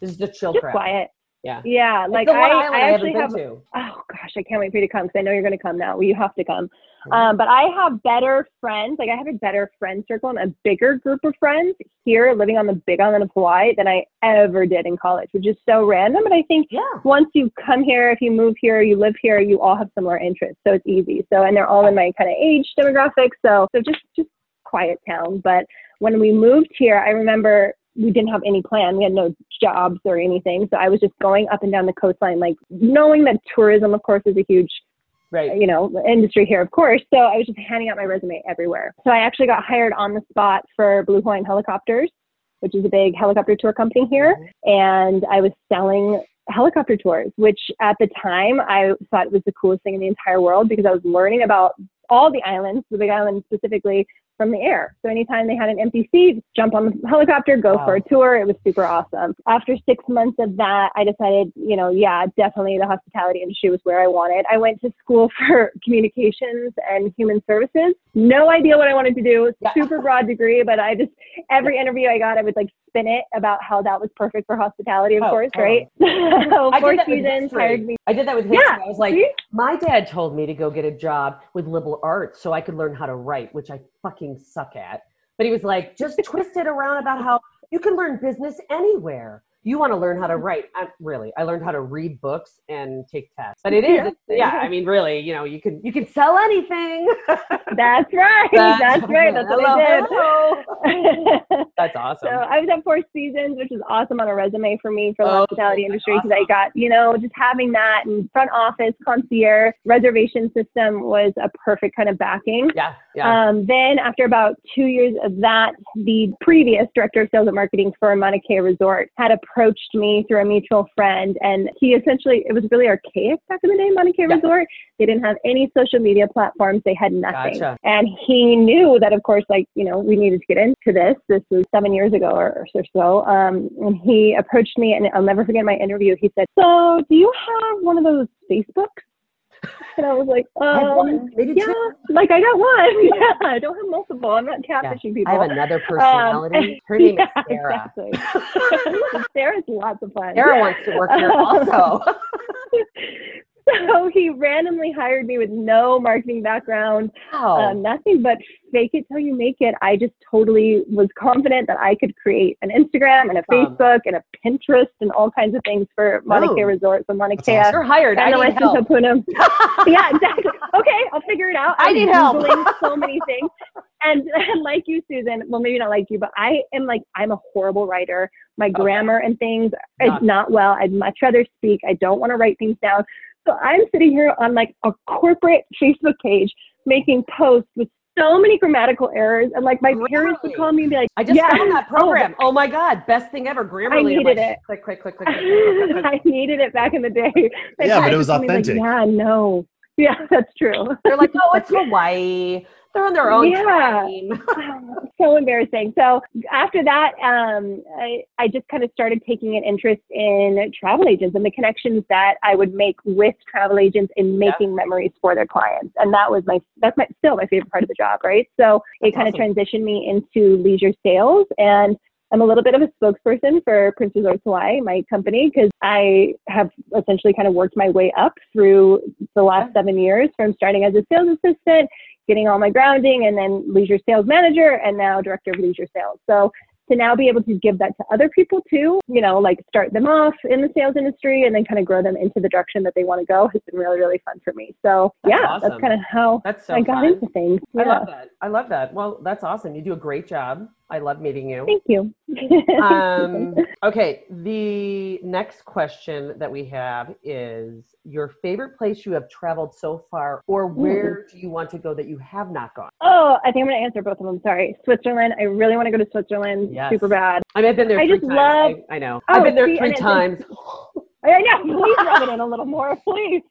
Speaker 3: This is just chill
Speaker 4: Just
Speaker 3: crap.
Speaker 4: quiet.
Speaker 3: Yeah.
Speaker 4: Yeah. Like I, I
Speaker 3: I,
Speaker 4: actually have.
Speaker 3: to.
Speaker 4: Oh gosh, I can't wait for you to come because I know you're going to come now. Well, you have to come. Um, but I have better friends. Like I have a better friend circle and a bigger group of friends here living on the Big Island of Hawaii than I ever did in college, which is so random. But I think
Speaker 3: Yeah.
Speaker 4: once you come here, if you move here, you live here, you all have similar interests, so it's easy. So and they're all in my kind of age demographic. So so just just quiet town. But when we moved here, I remember we didn't have any plan. We had no jobs or anything. So I was just going up and down the coastline, like knowing that tourism, of course, is a huge
Speaker 3: Right.
Speaker 4: you know, industry here, of course. So I was just handing out my resume everywhere. So I actually got hired on the spot for Blue Hawaiian Helicopters, which is a big helicopter tour company here. And I was selling helicopter tours, which at the time I thought was the coolest thing in the entire world because I was learning about all the islands, the Big Island specifically, from the air. So anytime they had an empty seat, jump on the helicopter, go for a tour. It was super awesome. After six months of that, I decided, you know, yeah, definitely the hospitality industry was where I wanted. I went to school for communications and human services. No idea what I wanted to do. Super broad degree, but I just every interview I got, I would like spin it about how that was perfect for hospitality, of
Speaker 3: Oh,
Speaker 4: course,
Speaker 3: totally.
Speaker 4: right? so
Speaker 3: I
Speaker 4: four
Speaker 3: did that with
Speaker 4: seasons hired me.
Speaker 3: I did that with history.
Speaker 4: Yeah,
Speaker 3: I was like,
Speaker 4: see?
Speaker 3: my dad told me to go get a job with liberal arts so I could learn how to write, which I fucking suck at. But he was like, just twist it around about how you can learn business anywhere. You want to learn how to write. I, really, I learned how to read books and take tests. But it is,
Speaker 4: Yeah.
Speaker 3: I mean, really, you know, you can you can sell anything.
Speaker 4: That's right. That's, right. That's what I did.
Speaker 3: That's awesome.
Speaker 4: So I was at Four Seasons, which is awesome on a resume for me for the
Speaker 3: Oh,
Speaker 4: hospitality industry because I got, you know, just having that and front office, concierge, reservation system was a perfect kind of backing.
Speaker 3: yeah, yeah.
Speaker 4: Um, then after about two years of that, the previous director of sales and marketing for Mauna Kea Resort had a approached me through a mutual friend, and he essentially it was really archaic back in the day, Mauna Kea
Speaker 3: Yeah.
Speaker 4: Resort. They didn't have any social media platforms. They had nothing.
Speaker 3: Gotcha.
Speaker 4: And he knew that, of course, like, you know, we needed to get into this. This was seven years ago or, or so. Um, and he approached me, and I'll never forget my interview. He said, So, do you have one of those Facebooks? And I was like, um,
Speaker 3: maybe
Speaker 4: yeah,
Speaker 3: two.
Speaker 4: like I got one. Yeah, I don't have multiple. I'm not
Speaker 3: Yeah.
Speaker 4: catfishing people.
Speaker 3: I have another personality.
Speaker 4: Um,
Speaker 3: Her name
Speaker 4: yeah,
Speaker 3: is Sarah.
Speaker 4: Exactly. Sarah's lots of fun.
Speaker 3: Sarah wants to work here also.
Speaker 4: So he randomly hired me with no marketing background,
Speaker 3: Wow.
Speaker 4: um, nothing but fake it till you make it. I just totally was confident that I could create an Instagram and a. Facebook and a Pinterest and all kinds of things for Mauna Kea
Speaker 3: Oh.
Speaker 4: Resort. So Mauna Kea
Speaker 2: awesome.
Speaker 3: You're hired. I
Speaker 4: and
Speaker 3: need help.
Speaker 4: Yeah, exactly. Okay, I'll figure it out.
Speaker 3: I
Speaker 4: I'm
Speaker 3: need help.
Speaker 4: Googling so many things. And, and like you, Susan, well, maybe not like you, but I am like, I'm a horrible writer. My grammar and things
Speaker 3: Not-
Speaker 4: is not well. I'd much rather speak. I don't want to write things down. So I'm sitting here on like a corporate Facebook page making posts with so many grammatical errors. And like my parents would call me and be like,
Speaker 3: I just
Speaker 4: yeah.
Speaker 3: found that oh, program. Oh, my God. Best thing ever. Grammarly. I'm
Speaker 4: needed
Speaker 3: like,
Speaker 4: it.
Speaker 3: Click, click, click, click, click, click, click.
Speaker 4: I needed it back in the day. My
Speaker 2: Yeah, but it was
Speaker 4: me, like,
Speaker 2: authentic.
Speaker 4: yeah, no. Yeah, that's true.
Speaker 3: They're like, oh, it's Hawaii. They're on their own
Speaker 4: Yeah. so embarrassing. So after that, um, I, I just kind of started taking an interest in travel agents and the connections that I would make with travel agents in making memories for their clients. And that was my, that's my, still my favorite part of the job, right? So it
Speaker 3: That's
Speaker 4: kind of transitioned me into leisure sales and I'm a little bit of a spokesperson for Prince Resorts Hawaii, my company, because I have essentially kind of worked my way up through the last seven years from starting as a sales assistant, getting all my grounding, and then leisure sales manager, and now director of leisure sales. So to now be able to give that to other people too, you know, like start them off in the sales industry and then kind of grow them into the direction that they want to go has been really, really fun for me. So
Speaker 3: That's
Speaker 4: yeah,
Speaker 3: awesome.
Speaker 4: that's kind of how
Speaker 3: That's so
Speaker 4: I got
Speaker 3: fun.
Speaker 4: into things.
Speaker 3: I love that. I love that. Well, that's awesome. You do a great job. I love meeting you.
Speaker 4: Thank you.
Speaker 3: um, okay, the next question that we have is your favorite place you have traveled so far, or where do you want to go that you have not gone?
Speaker 4: Oh, I think I'm going to answer both of them. Sorry. Switzerland. I really want to go to Switzerland.
Speaker 3: Yes.
Speaker 4: Super bad.
Speaker 3: I mean, I've been there
Speaker 4: I
Speaker 3: three
Speaker 4: just
Speaker 3: times.
Speaker 4: love-
Speaker 3: I, I know.
Speaker 4: Oh,
Speaker 3: I've been there
Speaker 4: see,
Speaker 3: three times.
Speaker 4: I know. Please rub it in a little more, please.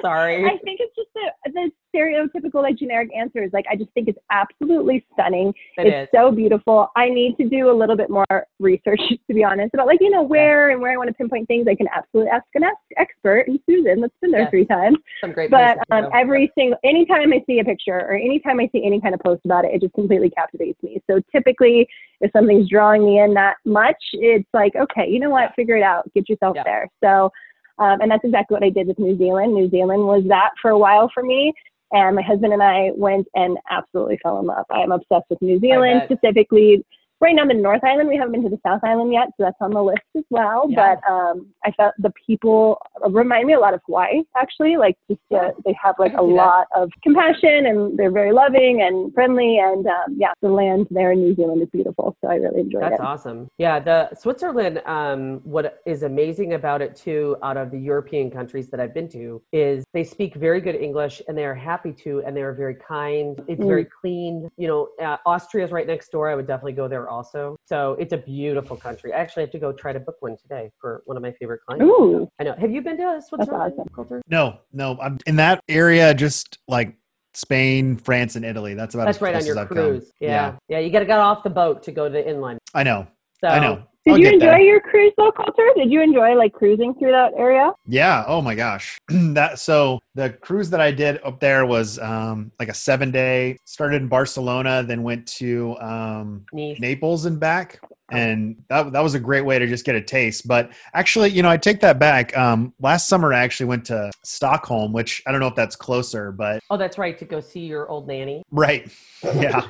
Speaker 3: Sorry.
Speaker 4: I think it's just the, the stereotypical, like generic answers. Like, I just think it's absolutely stunning.
Speaker 3: It
Speaker 4: it's
Speaker 3: is.
Speaker 4: so beautiful. I need to do a little bit more research, to be honest, about like, you know, where and where I want to pinpoint things. I can absolutely ask an expert, and Susan, that's been there
Speaker 3: Yes.
Speaker 4: three times.
Speaker 3: Some great
Speaker 4: But um, every single, anytime I see a picture or anytime I see any kind of post about it, it just completely captivates me. So typically, if something's drawing me in that much, it's like, okay, you know what, figure it out, get yourself
Speaker 3: Yeah.
Speaker 4: there. So, um, and that's exactly what I did with New Zealand. New Zealand was that for a while for me. And my husband and I went and absolutely fell in love. I am obsessed with New Zealand, specifically right now I'm in North Island. We haven't been to the South Island yet, so that's on the list as well.
Speaker 3: Yeah.
Speaker 4: But um, I felt the people remind me a lot of Hawaii, actually. Like just uh,
Speaker 3: Yeah.
Speaker 4: they have like a
Speaker 3: see that.
Speaker 4: lot of compassion and they're very loving and friendly. And um, yeah, the land there in New Zealand is beautiful. So I really enjoyed
Speaker 3: That's
Speaker 4: it.
Speaker 3: That's awesome. Yeah, the Switzerland. Um, what is amazing about it too, out of the European countries that I've been to, is they speak very good English and they are happy to, and they are very kind. It's
Speaker 4: Mm.
Speaker 3: very clean. You know, uh, Austria's right next door. I would definitely go there also. So it's a beautiful country. I actually have to go try to book one today for one of my favorite clients.
Speaker 4: Ooh,
Speaker 3: I know. Have you been to uh, Switzerland,
Speaker 4: awesome.
Speaker 3: Coulter?
Speaker 2: No, no, I'm in that area. Just like Spain, France, and Italy. That's about
Speaker 3: That's
Speaker 2: as
Speaker 3: right on your
Speaker 2: as I've come.
Speaker 3: cruise. Yeah. yeah, You got to get off the boat to go to the inland.
Speaker 2: I know.
Speaker 3: So
Speaker 2: I know.
Speaker 4: Did
Speaker 2: I'll
Speaker 4: you enjoy
Speaker 2: there.
Speaker 4: your cruise though, Coulter? Did you enjoy like cruising through that area?
Speaker 2: Yeah. Oh my gosh. that so the cruise that I did up there was um like a seven day. Started in Barcelona, then went to um
Speaker 3: Nice.
Speaker 2: Naples and back. And that, that was a great way to just get a taste. But actually, you know, I take that back. Um, last summer, I actually went to Stockholm, which I don't know if that's closer, but
Speaker 3: Oh, that's right. To go see your old nanny.
Speaker 2: right. Yeah.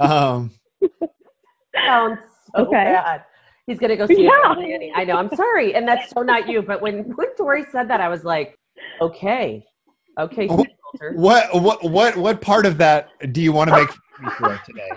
Speaker 2: um,
Speaker 3: sounds so
Speaker 4: Okay.
Speaker 3: bad. He's gonna go see his
Speaker 4: Yeah.
Speaker 3: old nanny. I know. I'm sorry, and that's so not you. But when when Tori said that, I was like, okay, okay,
Speaker 2: what, what, what, what part of that do you want to make me for today?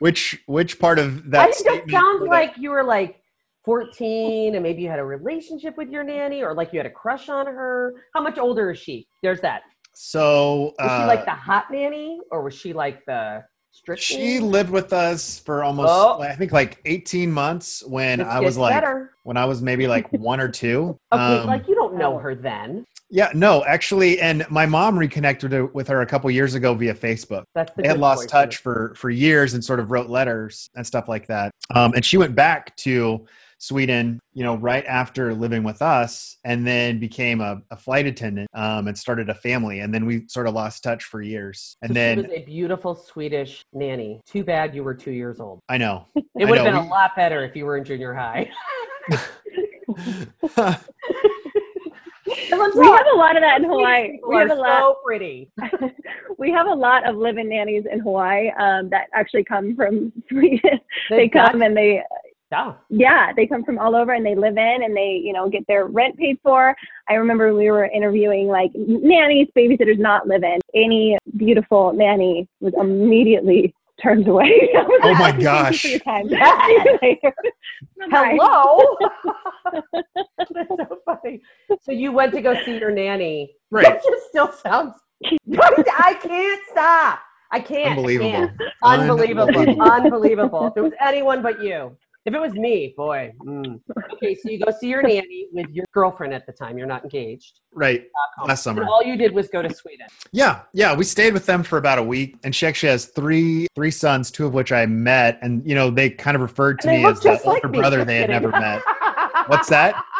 Speaker 2: Which, which part of that?
Speaker 3: I think it sounds
Speaker 2: or that-
Speaker 3: like you were like 14, and maybe you had a relationship with your nanny, or like you had a crush on her. How much older is she? There's that.
Speaker 2: So,
Speaker 3: Was she
Speaker 2: uh,
Speaker 3: like the hot nanny, or was she like the Strict
Speaker 2: She lived with us for almost,
Speaker 3: Oh.
Speaker 2: I think, like 18 months when
Speaker 3: This
Speaker 2: I was like,
Speaker 3: better.
Speaker 2: when I was maybe like one or two.
Speaker 3: Okay,
Speaker 2: Um,
Speaker 3: like you don't know her then.
Speaker 2: yeah, no, actually, and my mom reconnected with her a couple years ago via Facebook.
Speaker 3: That's the
Speaker 2: they had lost touch for for years and sort of wrote letters and stuff like that. Um, and she went back to Sweden, you know, right after living with us, and then became a, a flight attendant um, and started a family. And then we sort of lost touch for years. And
Speaker 3: So
Speaker 2: then
Speaker 3: she was a beautiful Swedish nanny. Too bad you were two years old.
Speaker 2: I know.
Speaker 3: It
Speaker 2: I
Speaker 3: would have been
Speaker 2: we-
Speaker 3: a lot better if you were in junior high.
Speaker 4: We have a lot of that in Hawaii. We have
Speaker 3: are
Speaker 4: a lot.
Speaker 3: so pretty.
Speaker 4: we have a lot of live-in nannies in Hawaii um, that actually come from Sweden. they
Speaker 3: got-
Speaker 4: come and they,
Speaker 3: Yeah.
Speaker 4: yeah, they come from all over and they live in and they, you know, get their rent paid for. I remember we were interviewing like nannies, babysitters, not live-in. Any beautiful nanny was immediately turned away.
Speaker 2: Oh
Speaker 4: like,
Speaker 2: my gosh.
Speaker 4: for your time. See you
Speaker 3: Hello. That's so funny. So you went to go see your nanny.
Speaker 2: Right.
Speaker 3: That just still sounds. I can't stop. I can't. I
Speaker 2: Unbelievable.
Speaker 3: can't. Unbelievable.
Speaker 2: Unbelievable.
Speaker 3: Unbelievable. If it was anyone but you. If it was me, boy. mm. Okay, so you go see your nanny with your girlfriend at the time. You're not engaged.
Speaker 2: Right. Last
Speaker 3: And
Speaker 2: summer.
Speaker 3: all you did was go to Sweden.
Speaker 2: Yeah, yeah, we stayed with them for about a week, and she actually has three three sons, two of which I met, and you know they kind of referred to
Speaker 3: And
Speaker 2: me as the
Speaker 3: like
Speaker 2: older
Speaker 3: me.
Speaker 2: brother
Speaker 3: Just
Speaker 2: they had
Speaker 3: kidding.
Speaker 2: never met. What's that?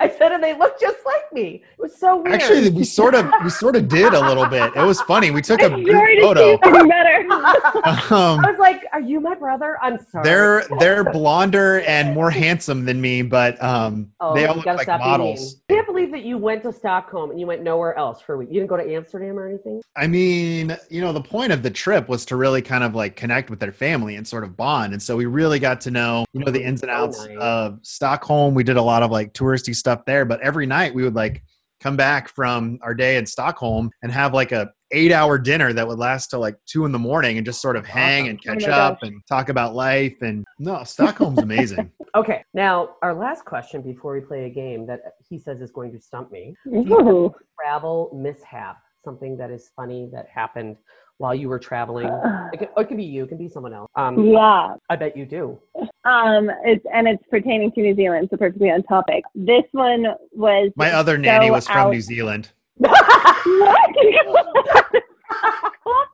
Speaker 3: I said, and they look just like me. It was so weird.
Speaker 2: Actually, we sort of we sort of did a little bit. It was funny. We took a
Speaker 4: Sorry
Speaker 2: group
Speaker 4: to
Speaker 2: photo.
Speaker 4: you getting better.
Speaker 2: Um,
Speaker 3: I was like, "Are you my brother?" I'm sorry.
Speaker 2: they're they're blonder and more handsome than me, but um,
Speaker 3: Oh,
Speaker 2: they all look
Speaker 3: gotta
Speaker 2: like
Speaker 3: stop being
Speaker 2: models.
Speaker 3: mean. I can't believe that you went to Stockholm and you went nowhere else for a week. You didn't go to Amsterdam or anything.
Speaker 2: I mean, you know, the point of the trip was to really kind of like connect with their family and sort of bond. And so we really got to know, you know, the ins and
Speaker 3: So
Speaker 2: outs
Speaker 3: nice.
Speaker 2: of Stockholm. We did a lot of like touristy stuff there, but every night we would like come back from our day in Stockholm and have like a eight hour dinner that would last till like two in the morning and just sort of hang
Speaker 3: Awesome.
Speaker 2: and
Speaker 4: Oh
Speaker 2: catch
Speaker 4: my
Speaker 2: up
Speaker 4: gosh.
Speaker 2: and talk about life. And no, Stockholm's amazing.
Speaker 3: Okay, now our last question before we play a game that he says is going to stump me:
Speaker 4: Ooh.
Speaker 3: travel mishap, something that is funny that happened while you were traveling.
Speaker 4: Uh,
Speaker 3: It could, it can be you, it could be someone else. Um,
Speaker 4: yeah.
Speaker 3: I bet you do.
Speaker 4: Um, it's and it's pertaining to New Zealand, so perfectly on topic. This one was
Speaker 2: My other nanny
Speaker 4: so
Speaker 2: was from
Speaker 4: out-
Speaker 2: New Zealand.
Speaker 4: What?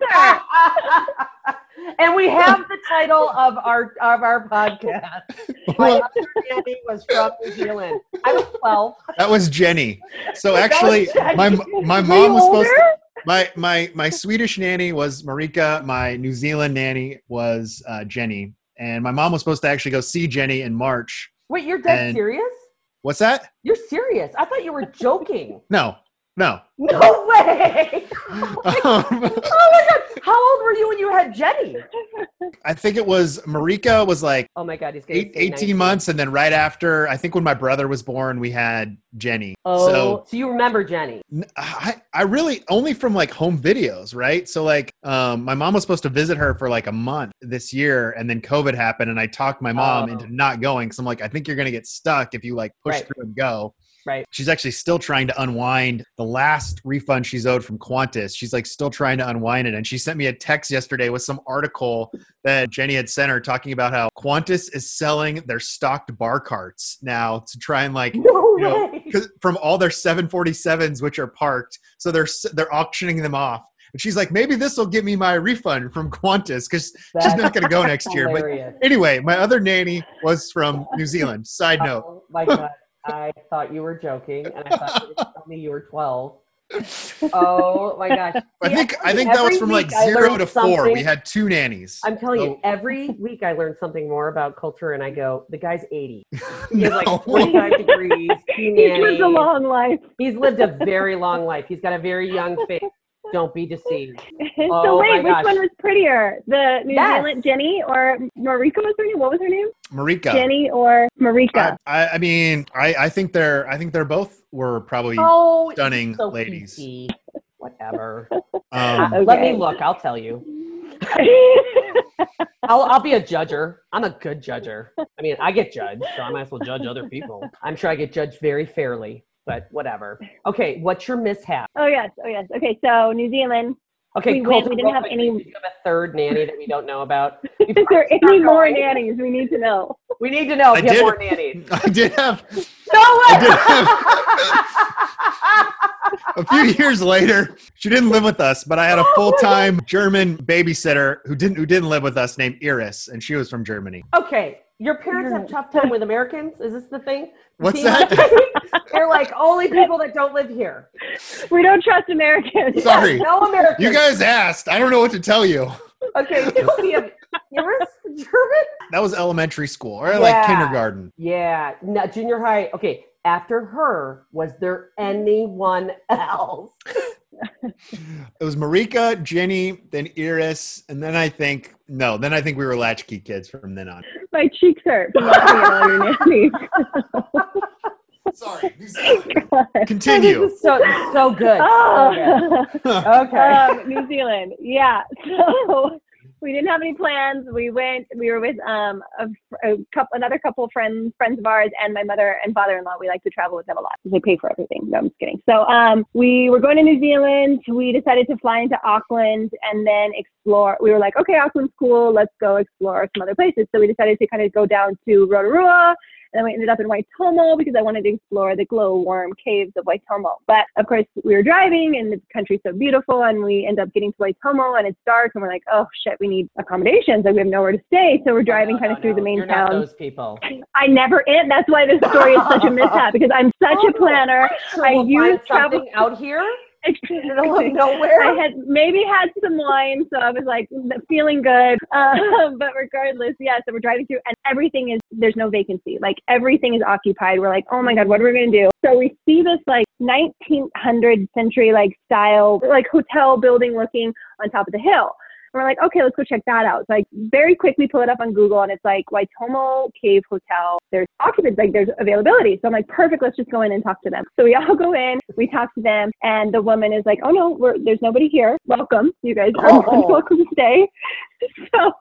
Speaker 3: And we have the title of our of our podcast. My other nanny was from New Zealand. I was twelve.
Speaker 2: that was Jenny. So actually,
Speaker 3: Jenny.
Speaker 2: my my mom was supposed to. My my my Swedish nanny was Marika. My New Zealand nanny was uh, Jenny, and my mom was supposed to actually go see Jenny in March.
Speaker 3: Wait, you're dead
Speaker 2: And-
Speaker 3: serious?
Speaker 2: What's that?
Speaker 3: You're serious? I thought you were joking.
Speaker 2: No, no.
Speaker 3: No way!
Speaker 2: Um,
Speaker 3: Oh my god! How old were you when you had Jenny?
Speaker 2: I think it was Marika was like
Speaker 3: Oh my god, he's
Speaker 2: eight, 18 months, and then right after, I think when my brother was born, we had Jenny.
Speaker 3: Oh,
Speaker 2: So
Speaker 3: so, you remember Jenny?
Speaker 2: I I really only from like home videos, right? So like um my mom was supposed to visit her for like a month this year and then COVID happened and I talked my mom
Speaker 3: Oh.
Speaker 2: into not going because I'm like, I think you're gonna get stuck if you like push
Speaker 3: Right.
Speaker 2: through and go.
Speaker 3: Right.
Speaker 2: She's actually still trying to unwind the last refund she's owed from Qantas. She's like still trying to unwind it. And she sent me a text yesterday with some article that Jenny had sent her talking about how Qantas is selling their stocked bar carts now to try and like
Speaker 3: No
Speaker 2: you know, from all their 747s which are parked so they're they're auctioning them off. And she's like maybe this will get me my refund from qantas because she's not going to go next year. But anyway my other nanny was from new zealand. Side oh note.
Speaker 3: Oh my god, I thought you were joking, and I thought you were telling me you were twelve. Oh my gosh!
Speaker 2: i
Speaker 3: See,
Speaker 2: think i think that was from like zero to four we had two nannies
Speaker 3: I'm telling you,
Speaker 2: oh.
Speaker 3: every week I learn something more about culture, and I go, the guy's 80. He's
Speaker 2: No.
Speaker 3: like 45 degrees. He
Speaker 4: It was a long life.
Speaker 3: He's lived a very long life. He's got a very young face. Don't be deceived.
Speaker 4: so
Speaker 3: Oh
Speaker 4: wait, which
Speaker 3: gosh.
Speaker 4: one was prettier? The New
Speaker 3: Yes.
Speaker 4: Zealand Jenny or Marika was her name? What was her name?
Speaker 2: marika
Speaker 4: Jenny or Marika?
Speaker 2: I, I, I mean I, I think they're i think they're both were probably
Speaker 3: Oh,
Speaker 2: stunning
Speaker 3: so
Speaker 2: ladies.
Speaker 3: PC. Whatever.
Speaker 2: um,
Speaker 4: Okay.
Speaker 3: Let me look. I'll tell you. I'll, I'll be a judger. I'm a good judger. I mean, I get judged, so I might as well judge other people. I'm sure I get judged very fairly, but whatever. Okay, what's your mishap?
Speaker 4: oh yes, oh yes. Okay, so New Zealand.
Speaker 3: Okay,
Speaker 4: We went- we didn't have any-
Speaker 3: Do you have a third nanny that we don't know about?
Speaker 4: Is there any more nannies? We need to know.
Speaker 3: We need to know if
Speaker 2: I
Speaker 3: you have
Speaker 2: did-
Speaker 3: more nannies.
Speaker 2: I did have
Speaker 3: No way!
Speaker 2: Have, a few years later. She didn't live with us, but I had a
Speaker 3: Oh
Speaker 2: full time German babysitter who didn't who didn't live with us named Iris, and she was from Germany.
Speaker 3: okay, your parents have tough time with Americans. Is this the thing?
Speaker 2: What's
Speaker 3: See,
Speaker 2: that?
Speaker 3: They're like only people that don't live here.
Speaker 4: We don't trust Americans.
Speaker 2: Sorry.
Speaker 3: No Americans.
Speaker 2: You guys asked. I don't know what to tell you.
Speaker 3: Okay, so we have Iris German.
Speaker 2: That was elementary school or
Speaker 3: Yeah.
Speaker 2: like kindergarten.
Speaker 3: Yeah, no, junior high. Okay, after her, was there anyone else?
Speaker 2: It was Marika, Jenny, then Iris, and then I think no, then I think we were latchkey kids from then on.
Speaker 4: My cheeks hurt from laughing at all your nannies.
Speaker 2: Sorry. Continue.
Speaker 3: So so good.
Speaker 4: Oh.
Speaker 3: So good. Okay.
Speaker 4: um, New Zealand. Yeah. So we didn't have any plans. We went. We were with um a, a couple, another couple of friends, friends of ours, and my mother and father-in-law. We like to travel with them a lot. They pay for everything. No, I'm just kidding. So um, we were going to New Zealand. We decided to fly into Auckland and then explore. We were like, okay, Auckland's cool. Let's go explore some other places. So we decided to kind of go down to Rotorua. And we ended up in Waitomo because I wanted to explore the glowworm caves of Waitomo. But of course, we were driving and the country's so beautiful, and we end up getting to Waitomo and it's dark, and we're like, oh shit, we need accommodations. Like we have nowhere to stay, so we're driving
Speaker 3: No,
Speaker 4: kind
Speaker 3: no,
Speaker 4: of through
Speaker 3: no,
Speaker 4: the main
Speaker 3: You're not
Speaker 4: town.
Speaker 3: those people.
Speaker 4: I never am. That's why this story is such a mishap because I'm such
Speaker 3: Oh,
Speaker 4: a planner.
Speaker 3: Sure,
Speaker 4: I
Speaker 3: we'll
Speaker 4: use
Speaker 3: find
Speaker 4: travel-
Speaker 3: out here in the middle of nowhere.
Speaker 4: I had maybe had some wine, so I was like feeling good. Um, but regardless, yeah. So we're driving through, and everything is there's no vacancy. Like everything is occupied. We're like, oh my god, what are we gonna do? So we see this like 1900 century like style like hotel building looking on top of the hill. And we're like, okay, let's go check that out. So I very quickly pull it up on Google, and it's like Waitomo Cave Hotel. There's occupants, like there's availability. So I'm like, perfect. Let's just go in and talk to them. So we all go in, we talk to them, and the woman is like, oh no, we're, there's nobody here. Welcome, you guys are
Speaker 3: Oh. oh.
Speaker 4: welcome to stay. So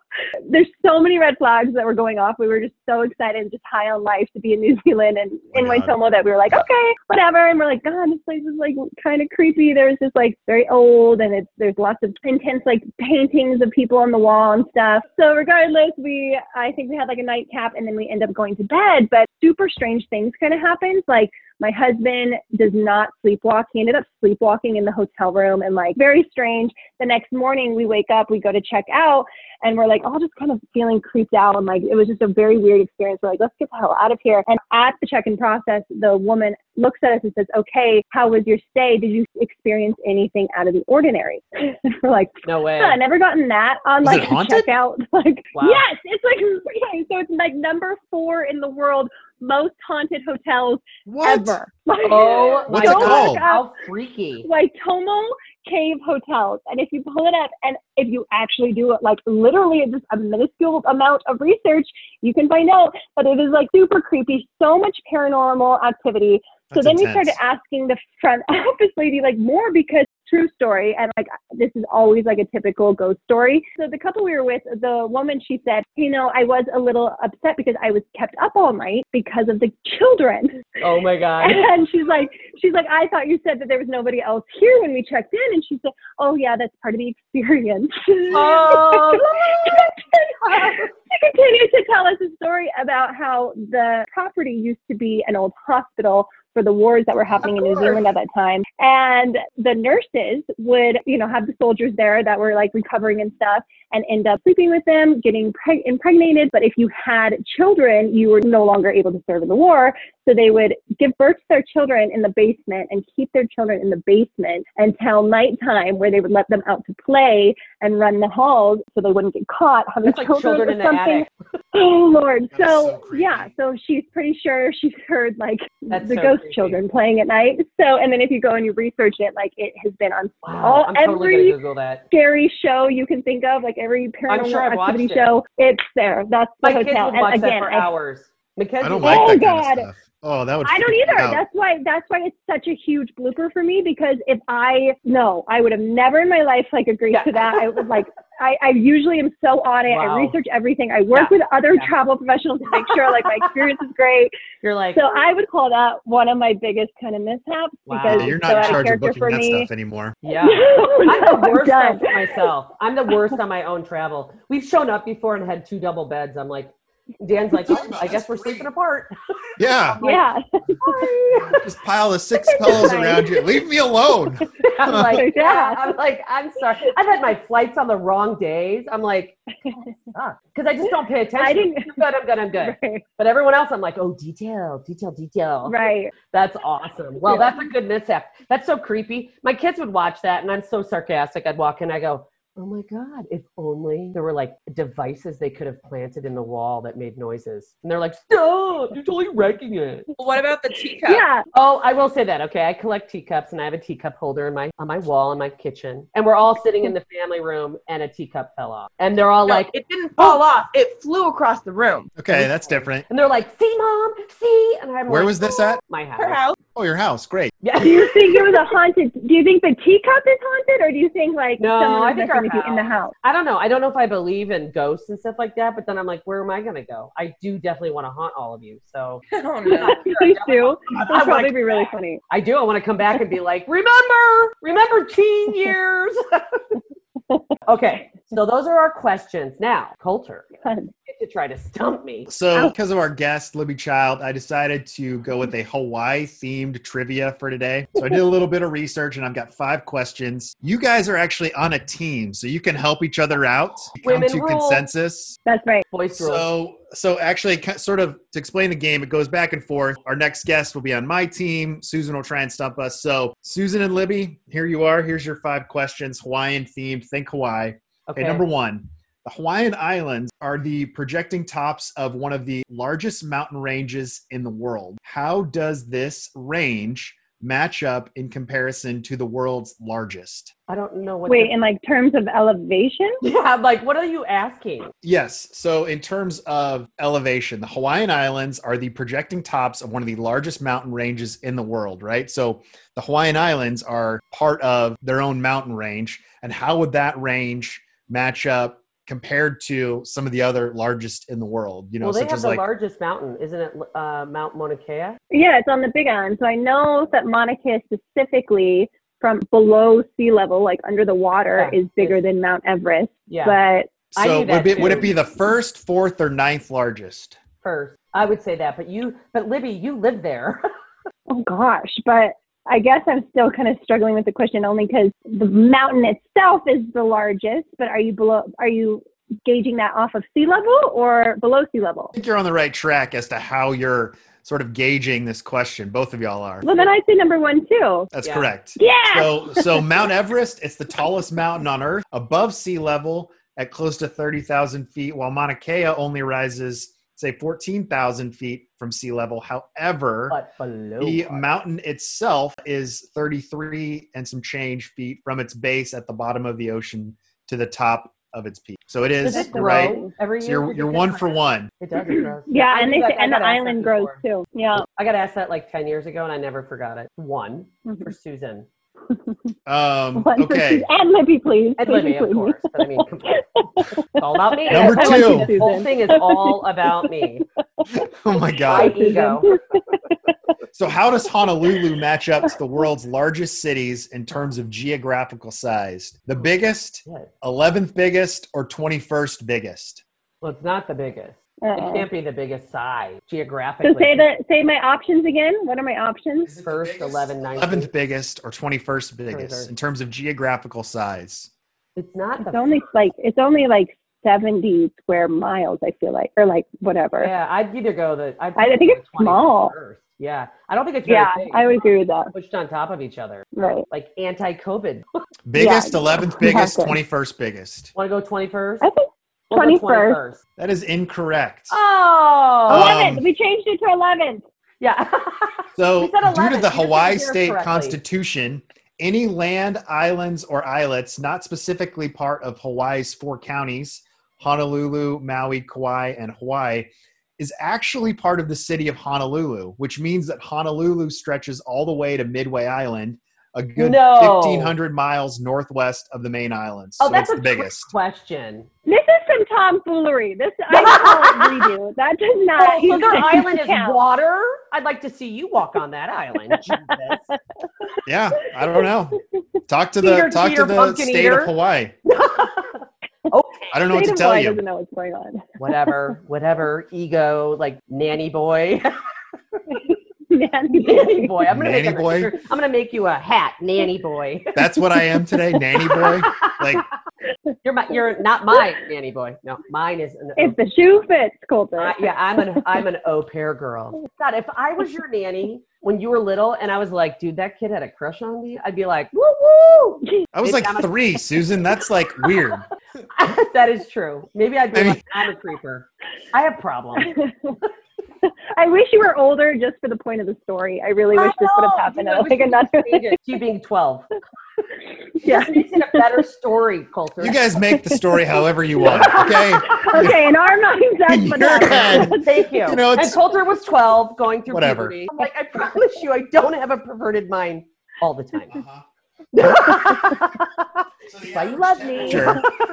Speaker 4: there's so many red flags that were going off. We were just so excited, and just high on life to be in New Zealand and
Speaker 2: oh in.
Speaker 4: Waitomo that we were like, okay, whatever. And we're like, God, this place is like kind of creepy. There's just like very old, and it's there's lots of intense like paintings of people on the wall and stuff. So regardless, we I think we had like a nightcap, and then we end up going to bed. But super strange things kind of happened. Like my husband does not sleepwalk. He ended up sleepwalking in the hotel room and like very strange. The next morning we wake up, we go to check out and we're like all just kind of feeling creeped out and like it was just a very weird experience. We're like, let's get the hell out of here. And at the check-in process, the woman looks at us and says, Okay, how was your stay? Did you experience anything out of the ordinary? And we're like,
Speaker 3: No way.
Speaker 4: I never gotten that on
Speaker 2: Was
Speaker 4: like
Speaker 2: haunted?
Speaker 4: checkout. Like
Speaker 3: Wow.
Speaker 4: yes, it's like yeah, so it's like number four in the world most haunted hotels
Speaker 2: What?
Speaker 4: ever. Like,
Speaker 3: Oh my
Speaker 2: What's it
Speaker 4: Go
Speaker 3: god!
Speaker 2: called?
Speaker 3: How freaky!
Speaker 4: Waitomo Cave Hotels. And if you pull it up and if you actually do it, like literally just a minuscule amount of research, you can find out that it is like super creepy, so much paranormal activity. So
Speaker 2: That's
Speaker 4: then we started asking the front office lady like more because true story and like this is always like a typical ghost story. So the couple we were with, the woman she said, you know, I was a little upset because I was kept up all night because of the children.
Speaker 3: Oh my god!
Speaker 4: And she's like, she's like, I thought you said that there was nobody else here when we checked in. And she said, Oh yeah, that's part of the experience.
Speaker 3: Oh,
Speaker 4: she continued to tell us a story about how the property used to be an old hospital for the wars that were happening in New. Zealand at that time. And the nurses would, you know, have the soldiers there that were like recovering and stuff and end up sleeping with them, getting preg- impregnated. But if you had children, you were no longer able to serve in the war. So they would give birth to their children in the basement and keep their children in the basement until nighttime, where they would let them out to play and run the halls so they wouldn't get caught having
Speaker 3: That's like children
Speaker 4: or
Speaker 3: in the
Speaker 4: something.
Speaker 3: attic.
Speaker 4: Oh Lord!
Speaker 2: That is
Speaker 4: So,
Speaker 2: so
Speaker 4: yeah, so she's pretty sure she's heard like
Speaker 3: That's
Speaker 4: the
Speaker 3: so
Speaker 4: ghost
Speaker 3: creepy.
Speaker 4: children playing at night. So, and then if you go and you research it, like it has been on
Speaker 3: Wow,
Speaker 4: all
Speaker 3: I'm
Speaker 4: every
Speaker 3: gonna that.
Speaker 4: scary show you can think of, like every paranormal
Speaker 3: sure
Speaker 4: activity
Speaker 3: it.
Speaker 4: show. It's there. That's the
Speaker 3: My kids
Speaker 4: hotel.
Speaker 3: would watch
Speaker 4: and
Speaker 3: that
Speaker 4: again,
Speaker 3: for
Speaker 4: I-
Speaker 3: hours. Mackenzie,
Speaker 2: I don't
Speaker 4: Oh,
Speaker 2: that
Speaker 4: God.
Speaker 2: kind of stuff. Oh, that would.
Speaker 4: I don't either.
Speaker 2: out.
Speaker 4: That's why that's why it's such a huge blooper for me because if I no, I would have never in my life like agreed
Speaker 3: Yeah.
Speaker 4: to that. I would like I, I usually am so on it.
Speaker 3: Wow.
Speaker 4: I research everything. I work
Speaker 3: Yeah.
Speaker 4: with other
Speaker 3: Yeah.
Speaker 4: travel professionals to make sure like my experience is great.
Speaker 3: You're like,
Speaker 4: So I would call that one of my biggest kind of mishaps
Speaker 3: Wow.
Speaker 4: because
Speaker 2: Yeah, you're not
Speaker 4: so
Speaker 2: in
Speaker 4: out of
Speaker 2: charge of
Speaker 4: character
Speaker 2: booking
Speaker 4: for
Speaker 2: that
Speaker 4: me.
Speaker 2: stuff anymore.
Speaker 3: yeah. I'm the
Speaker 4: I'm
Speaker 3: worst
Speaker 4: done.
Speaker 3: for myself. I'm the worst on my own travel. We've shown up before and had two double beds. I'm like, Dan's like, "Oh, I guess we're
Speaker 2: great.
Speaker 3: sleeping apart.
Speaker 2: Yeah,
Speaker 4: Yeah.
Speaker 2: just pile the six pillows around you. Leave me alone.
Speaker 3: I'm like,
Speaker 4: Yeah.
Speaker 3: yeah. I'm like, I'm sorry. I've had my flights on the wrong days. I'm like, oh, because I just don't pay attention.
Speaker 4: I didn't-
Speaker 3: I'm good. I'm good. I'm good.
Speaker 4: right.
Speaker 3: But everyone else, I'm like, oh, detail, detail, detail.
Speaker 4: Right.
Speaker 3: That's awesome. Well,
Speaker 4: Yeah.
Speaker 3: that's a good mishap. That's so creepy. My kids would watch that, and I'm so sarcastic. I'd walk in, I go, "Oh my god! If only there were like devices they could have planted in the wall that made noises." And they're like, "Stop! You're totally wrecking it."
Speaker 5: What about the teacup?
Speaker 4: Yeah.
Speaker 3: Oh, I will say that. Okay, I collect teacups, and I have a teacup holder in my on my wall in my kitchen, and we're all sitting in the family room, and a teacup fell off, and they're all
Speaker 5: No,
Speaker 3: like,
Speaker 5: it didn't fall oh. off. It flew across the room.
Speaker 2: Okay, that's different.
Speaker 3: and they're like, "See, mom, see," and I'm like,
Speaker 2: Where
Speaker 3: like,
Speaker 2: was this oh, at?
Speaker 3: My house.
Speaker 5: Her house.
Speaker 2: Oh, your house. Great.
Speaker 3: Yeah.
Speaker 4: Do you think it was a haunted? Do you think the teacup is haunted, or do you think like
Speaker 3: No,
Speaker 4: someone
Speaker 3: I
Speaker 4: was
Speaker 3: think
Speaker 4: messing
Speaker 3: our
Speaker 4: with in the house?
Speaker 3: I don't know. I don't know if I believe in ghosts and stuff like that, but then I'm like, where am I going to go? I do definitely want to haunt all of you. So
Speaker 5: Oh no.
Speaker 4: Please do.
Speaker 3: I
Speaker 4: That'd probably be really funny.
Speaker 3: I do. I want to come back and be like, remember, remember teen years. okay. So those are our questions. Now, Coulter, you get to try to stump me.
Speaker 2: So, because of our guest, Libby Child, I decided to go with a Hawaii themed trivia for today. So, I did a little bit of research and I've got five questions. You guys are actually on a team, so you can help each other out, come
Speaker 3: Women
Speaker 2: to
Speaker 3: rule.
Speaker 2: consensus.
Speaker 4: That's right.
Speaker 3: Voice rules.
Speaker 2: So, so actually, sort of to explain the game, it goes back and forth. Our next guest will be on my team. Susan will try and stump us. So, Susan and Libby, here you are. Here's your five questions, Hawaiian themed. Think Hawaii.
Speaker 3: Okay.
Speaker 2: Okay, number one. The Hawaiian Islands are the projecting tops of one of the largest mountain ranges in the world. How does this range match up in comparison to the world's largest?
Speaker 3: I don't know what.
Speaker 4: Wait,
Speaker 3: the-
Speaker 4: in like terms of elevation?
Speaker 3: yeah, I'm like, what are you asking?
Speaker 2: Yes. So, in terms of elevation, the Hawaiian Islands are the projecting tops of one of the largest mountain ranges in the world, right? So, the Hawaiian Islands are part of their own mountain range. And how would that range match up compared to some of the other largest in the world? You know,
Speaker 3: well, they
Speaker 2: such
Speaker 3: have
Speaker 2: as
Speaker 3: the
Speaker 2: like
Speaker 3: largest mountain, isn't it? Uh, Mount Mauna Kea.
Speaker 4: Yeah, it's on the Big Island. So I know that Mauna Kea specifically from below sea level, like under the water,
Speaker 3: Yeah,
Speaker 4: is bigger than Mount Everest.
Speaker 3: Yeah.
Speaker 4: But
Speaker 3: I
Speaker 2: so
Speaker 3: knew
Speaker 2: would,
Speaker 3: that
Speaker 2: it, would it be the first, fourth, or ninth largest?
Speaker 3: first. I would say that, but you, but Libby, you live there.
Speaker 4: oh gosh, but I guess I'm still kind of struggling with the question only because the mountain itself is the largest. But are you below? Are you gauging that off of sea level or below sea level?
Speaker 2: I think you're on the right track as to how you're sort of gauging this question. Both of y'all are.
Speaker 4: Well, then I'd say number one too.
Speaker 2: That's
Speaker 3: Yeah.
Speaker 2: correct.
Speaker 4: Yeah.
Speaker 2: So, so Mount Everest, it's the tallest mountain on Earth, above sea level at close to 30,000 feet, while Mauna Kea only rises, say, 14,000 feet from sea level. However,
Speaker 3: but below.
Speaker 2: the
Speaker 3: water.
Speaker 2: mountain itself is 33 and some change feet from its base at the bottom of the ocean to the top of its peak. So it is
Speaker 3: it
Speaker 2: right.
Speaker 3: every
Speaker 2: So you're, you're one for one.
Speaker 3: It does. It grows.
Speaker 4: yeah, and
Speaker 3: knew
Speaker 4: they
Speaker 3: that-
Speaker 4: say,
Speaker 3: I
Speaker 4: and the
Speaker 3: got asked that
Speaker 4: island grows too. Yeah.
Speaker 3: I got asked that like ten years ago, and I never forgot it. One
Speaker 4: Mhm.
Speaker 3: for Susan
Speaker 2: Um, okay.
Speaker 4: And Libby, please.
Speaker 3: and Libby, of course. But I mean, come on. it's all about me.
Speaker 2: Number two.
Speaker 3: you- This whole thing is all about me.
Speaker 2: Oh my
Speaker 3: My
Speaker 2: God.
Speaker 3: ego.
Speaker 2: So, how does Honolulu match up to the world's largest cities in terms of geographical size? The biggest, 11th biggest, or 21st biggest?
Speaker 3: Well, it's not the biggest. It
Speaker 4: Uh-oh.
Speaker 3: can't be the biggest size geographically.
Speaker 4: So say the say my options again. What are my options?
Speaker 3: First, 11, 19.
Speaker 2: 11th biggest or 21st biggest in terms of geographical size?
Speaker 3: It's not
Speaker 4: It's
Speaker 3: the.
Speaker 4: only like it's only like seventy square miles. I feel like, or like whatever.
Speaker 3: Yeah, I'd either go the. I'd
Speaker 4: I think it's
Speaker 3: 20
Speaker 4: small.
Speaker 3: first. Yeah, I don't think it's very
Speaker 4: Yeah,
Speaker 3: big.
Speaker 4: I would agree with that.
Speaker 3: pushed on top of each other,
Speaker 4: Right.
Speaker 3: like anti-COVID.
Speaker 2: Biggest,
Speaker 4: Yeah,
Speaker 2: 11th biggest, 21st biggest.
Speaker 3: Want to go 21st?
Speaker 4: I think
Speaker 3: We'll go
Speaker 4: 21st.
Speaker 2: That is incorrect.
Speaker 3: Oh,
Speaker 2: Um,
Speaker 4: eleventh. we changed it to eleventh.
Speaker 3: yeah.
Speaker 2: So,
Speaker 3: We said
Speaker 2: due to the
Speaker 3: You
Speaker 2: Hawaii State
Speaker 3: correctly.
Speaker 2: Constitution, any land, islands, or islets not specifically part of Hawaii's four counties Honolulu, Maui, Kauai, and Hawaii is actually part of the city of Honolulu, which means that Honolulu stretches all the way to Midway Island, a good
Speaker 3: No.
Speaker 2: 1,500 miles northwest of the main island. Oh, so
Speaker 3: Oh, that's
Speaker 2: it's
Speaker 3: a
Speaker 2: the biggest.
Speaker 3: question.
Speaker 4: This is some tomfoolery. This I call redo. That does not.
Speaker 3: Oh, so their island is
Speaker 4: count.
Speaker 3: water. I'd like to see you walk on that island. Jesus.
Speaker 2: Yeah, I don't know. Talk to
Speaker 3: Cheater,
Speaker 2: the talk
Speaker 3: cheater,
Speaker 2: to the
Speaker 3: pumpkin
Speaker 2: state
Speaker 3: eater.
Speaker 2: of Hawaii.
Speaker 3: okay.
Speaker 2: I don't know what
Speaker 4: State
Speaker 2: to
Speaker 4: of
Speaker 2: tell
Speaker 4: Hawaii
Speaker 2: you.
Speaker 4: Doesn't know what's going on.
Speaker 3: Whatever, whatever. Ego, like nanny boy.
Speaker 4: Nanny
Speaker 3: nanny boy. I'm gonna
Speaker 2: Nanny
Speaker 3: make
Speaker 2: boy?
Speaker 3: shirt. I'm gonna make you a hat, nanny boy.
Speaker 2: That's what I am today, nanny boy. Like
Speaker 3: you're my, you're not my nanny boy. No, mine is an.
Speaker 4: If the shoe fits, Colton.
Speaker 3: I, yeah, I'm an I'm an au pair girl. God, if I was your nanny when you were little, and I was like, dude, that kid had a crush on me, I'd be like, woo woo.
Speaker 2: I was
Speaker 3: Maybe
Speaker 2: like
Speaker 3: I'm a-
Speaker 2: three, Susan. That's like weird.
Speaker 3: that is true. Maybe I'd be
Speaker 2: I mean-
Speaker 3: like, I'm a creeper. I have problems.
Speaker 4: I wish you were older just for the point of the story. I really wish this would have happened at like another.
Speaker 3: You being 12.
Speaker 4: yeah.
Speaker 3: This makes it a better story, Coulter.
Speaker 2: You guys make the story however you want, okay?
Speaker 4: Okay, in our minds, that's
Speaker 2: In
Speaker 4: what
Speaker 2: your head,
Speaker 3: Thank you.
Speaker 2: You know,
Speaker 3: and
Speaker 2: it's-
Speaker 3: Coulter was 12, going through
Speaker 2: Whatever.
Speaker 3: puberty. I'm like, I promise you, I don't have a perverted mind all the time. That's why you love me.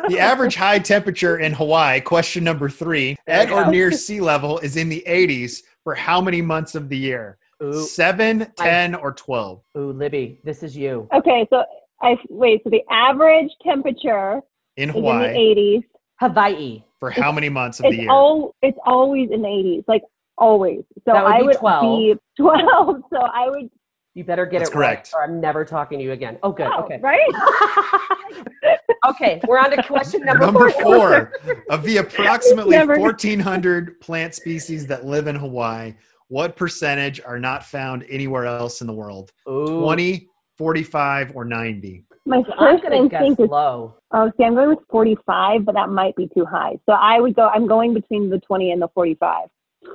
Speaker 2: The average high temperature in Hawaii, question number three,
Speaker 3: There
Speaker 2: at or
Speaker 3: go.
Speaker 2: near sea level is in the 80s for how many months of the year?
Speaker 3: Ooh,
Speaker 2: Seven, ten, or 12?
Speaker 3: ooh, Libby, this is you.
Speaker 4: Okay, so I wait. So the average temperature
Speaker 2: In
Speaker 4: is in the
Speaker 2: Hawaii
Speaker 4: 80s.
Speaker 3: Hawaii.
Speaker 2: for how many months of the
Speaker 4: It's
Speaker 2: year?
Speaker 4: all. It's always in the 80s, like always. So
Speaker 3: That would
Speaker 4: I
Speaker 3: be
Speaker 4: would
Speaker 3: 12.
Speaker 4: be 12. So I would.
Speaker 3: You better get
Speaker 2: That's
Speaker 3: it right,
Speaker 2: correct.
Speaker 3: or I'm never talking to you again. Oh, good.
Speaker 4: Oh,
Speaker 3: okay.
Speaker 4: Right.
Speaker 3: okay, we're on to question number,
Speaker 2: Number
Speaker 3: four.
Speaker 2: four, of the approximately
Speaker 4: Never-
Speaker 2: 1,400 plant species that live in Hawaii, what percentage are not found anywhere else in the world?
Speaker 3: Ooh,
Speaker 2: 20, 45, or 90?
Speaker 4: My
Speaker 3: I'm
Speaker 4: first
Speaker 3: gonna guess
Speaker 4: instinct is
Speaker 3: low.
Speaker 4: oh, see, I'm going with 45, but that might be too high. So I would go. I'm going between the 20 and the 45.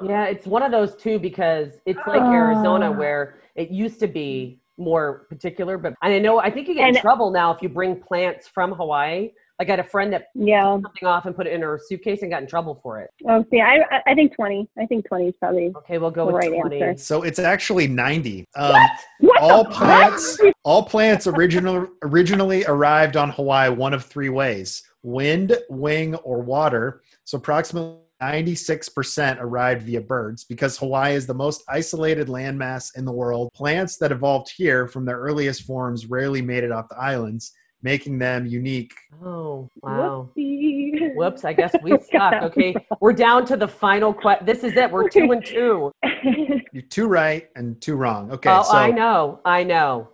Speaker 3: Yeah, it's one of those two because it's like Arizona
Speaker 4: Ah.
Speaker 3: where it used to be more particular, but and I know I think you get in trouble now if you bring plants from Hawaii. Like I had a friend that
Speaker 4: Yeah.
Speaker 3: something off and put it in her suitcase and got in trouble for it.
Speaker 4: Oh, see, I I- I think 20. I think 20 is probably
Speaker 3: Okay, we'll go
Speaker 4: The
Speaker 3: with
Speaker 4: right
Speaker 3: 20.
Speaker 4: answer.
Speaker 2: So it's actually 90. Um,
Speaker 4: what
Speaker 2: all
Speaker 4: the-
Speaker 2: plants all plants original, originally arrived on Hawaii one of three ways wind, wing, or water. So approximately 96% arrived via birds because Hawaii is the most isolated landmass in the world. Plants that evolved here from their earliest forms rarely made it off the islands, making them unique.
Speaker 3: Oh, wow.
Speaker 4: Whoopsie.
Speaker 3: Whoops, I guess we suck. Okay, we're down to the final question. This is it. We're two and two.
Speaker 2: You're two right and two wrong. Okay,
Speaker 3: oh,
Speaker 2: so
Speaker 3: I know. I know.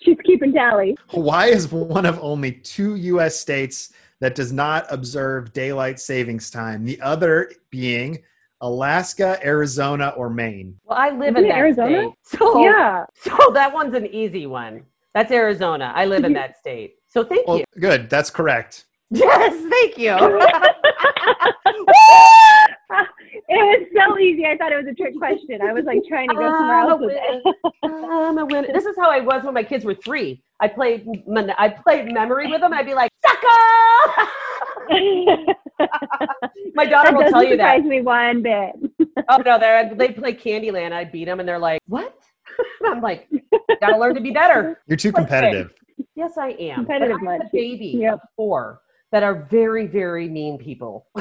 Speaker 4: She's keeping tally.
Speaker 2: Hawaii is one of only two U.S. states that does not observe daylight savings time. The other being Alaska, Arizona, or Maine.
Speaker 3: Well, I live
Speaker 4: Isn't
Speaker 3: in that
Speaker 4: Arizona?
Speaker 3: state. So,
Speaker 4: Yeah.
Speaker 3: so that one's an easy one. That's Arizona. I live in that state. So thank
Speaker 2: Well,
Speaker 3: you.
Speaker 2: good. That's correct.
Speaker 3: Yes, thank you.
Speaker 4: it was so easy. I thought it was a trick question. I was like trying to go somewhere
Speaker 3: I'm
Speaker 4: else with it.
Speaker 3: I'm a winner. This is how I was when my kids were three. I played I played memory with them. I'd be like, sucker! my daughter
Speaker 4: that
Speaker 3: will tell you that.
Speaker 4: surprise me one bit.
Speaker 3: Oh no, they they play Candyland. I beat them, and they're like, "What?" I'm like, "Gotta learn to be better."
Speaker 2: You're too competitive.
Speaker 3: Yes, I am.
Speaker 4: Competitive
Speaker 3: But I'm
Speaker 4: much.
Speaker 3: a baby
Speaker 4: Yep.
Speaker 3: of four that are very, very mean people.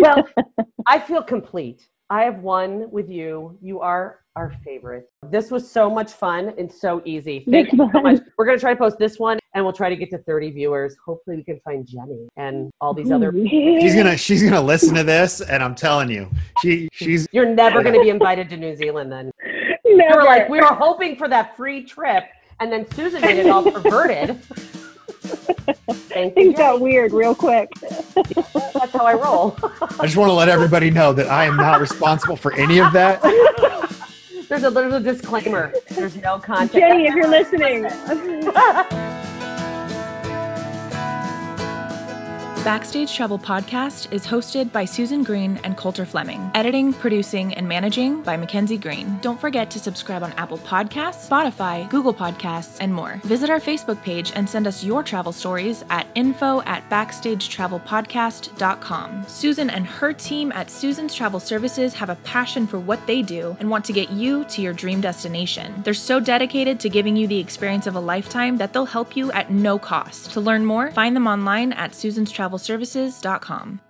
Speaker 4: Well,
Speaker 3: I feel complete. I have won with you. You are our favorite. This was so much fun and so easy. Thank you so much. We're gonna try to post this one, and we'll try to get to 30 viewers. Hopefully, we can find Jenny and all these other.
Speaker 2: She's gonna she's gonna listen to this, and I'm telling you, she she's
Speaker 3: You're never gonna be invited to New Zealand then.
Speaker 4: Never.
Speaker 3: We were like, we were hoping for that free trip, and then Susan made it all perverted. Thank you.
Speaker 4: Things got weird real quick.
Speaker 3: That's how I roll.
Speaker 2: I just want to let everybody know that I am not responsible for any of that.
Speaker 3: There's a there's a disclaimer. There's no content.
Speaker 4: Jenny, if you're listening.
Speaker 6: Backstage Travel Podcast is hosted by Susan Green and Coulter Fleming. Editing, producing, and managing by Mackenzie Green. Don't forget to subscribe on Apple Podcasts, Spotify, Google Podcasts, and more. Visit our Facebook page and send us your travel stories at info at backstagetravelpodcast.com. Susan and her team at Susan's Travel Services have a passion for what they do and want to get you to your dream destination. They're so dedicated to giving you the experience of a lifetime that they'll help you at no cost. To learn more, find them online at susanstravelservices.com.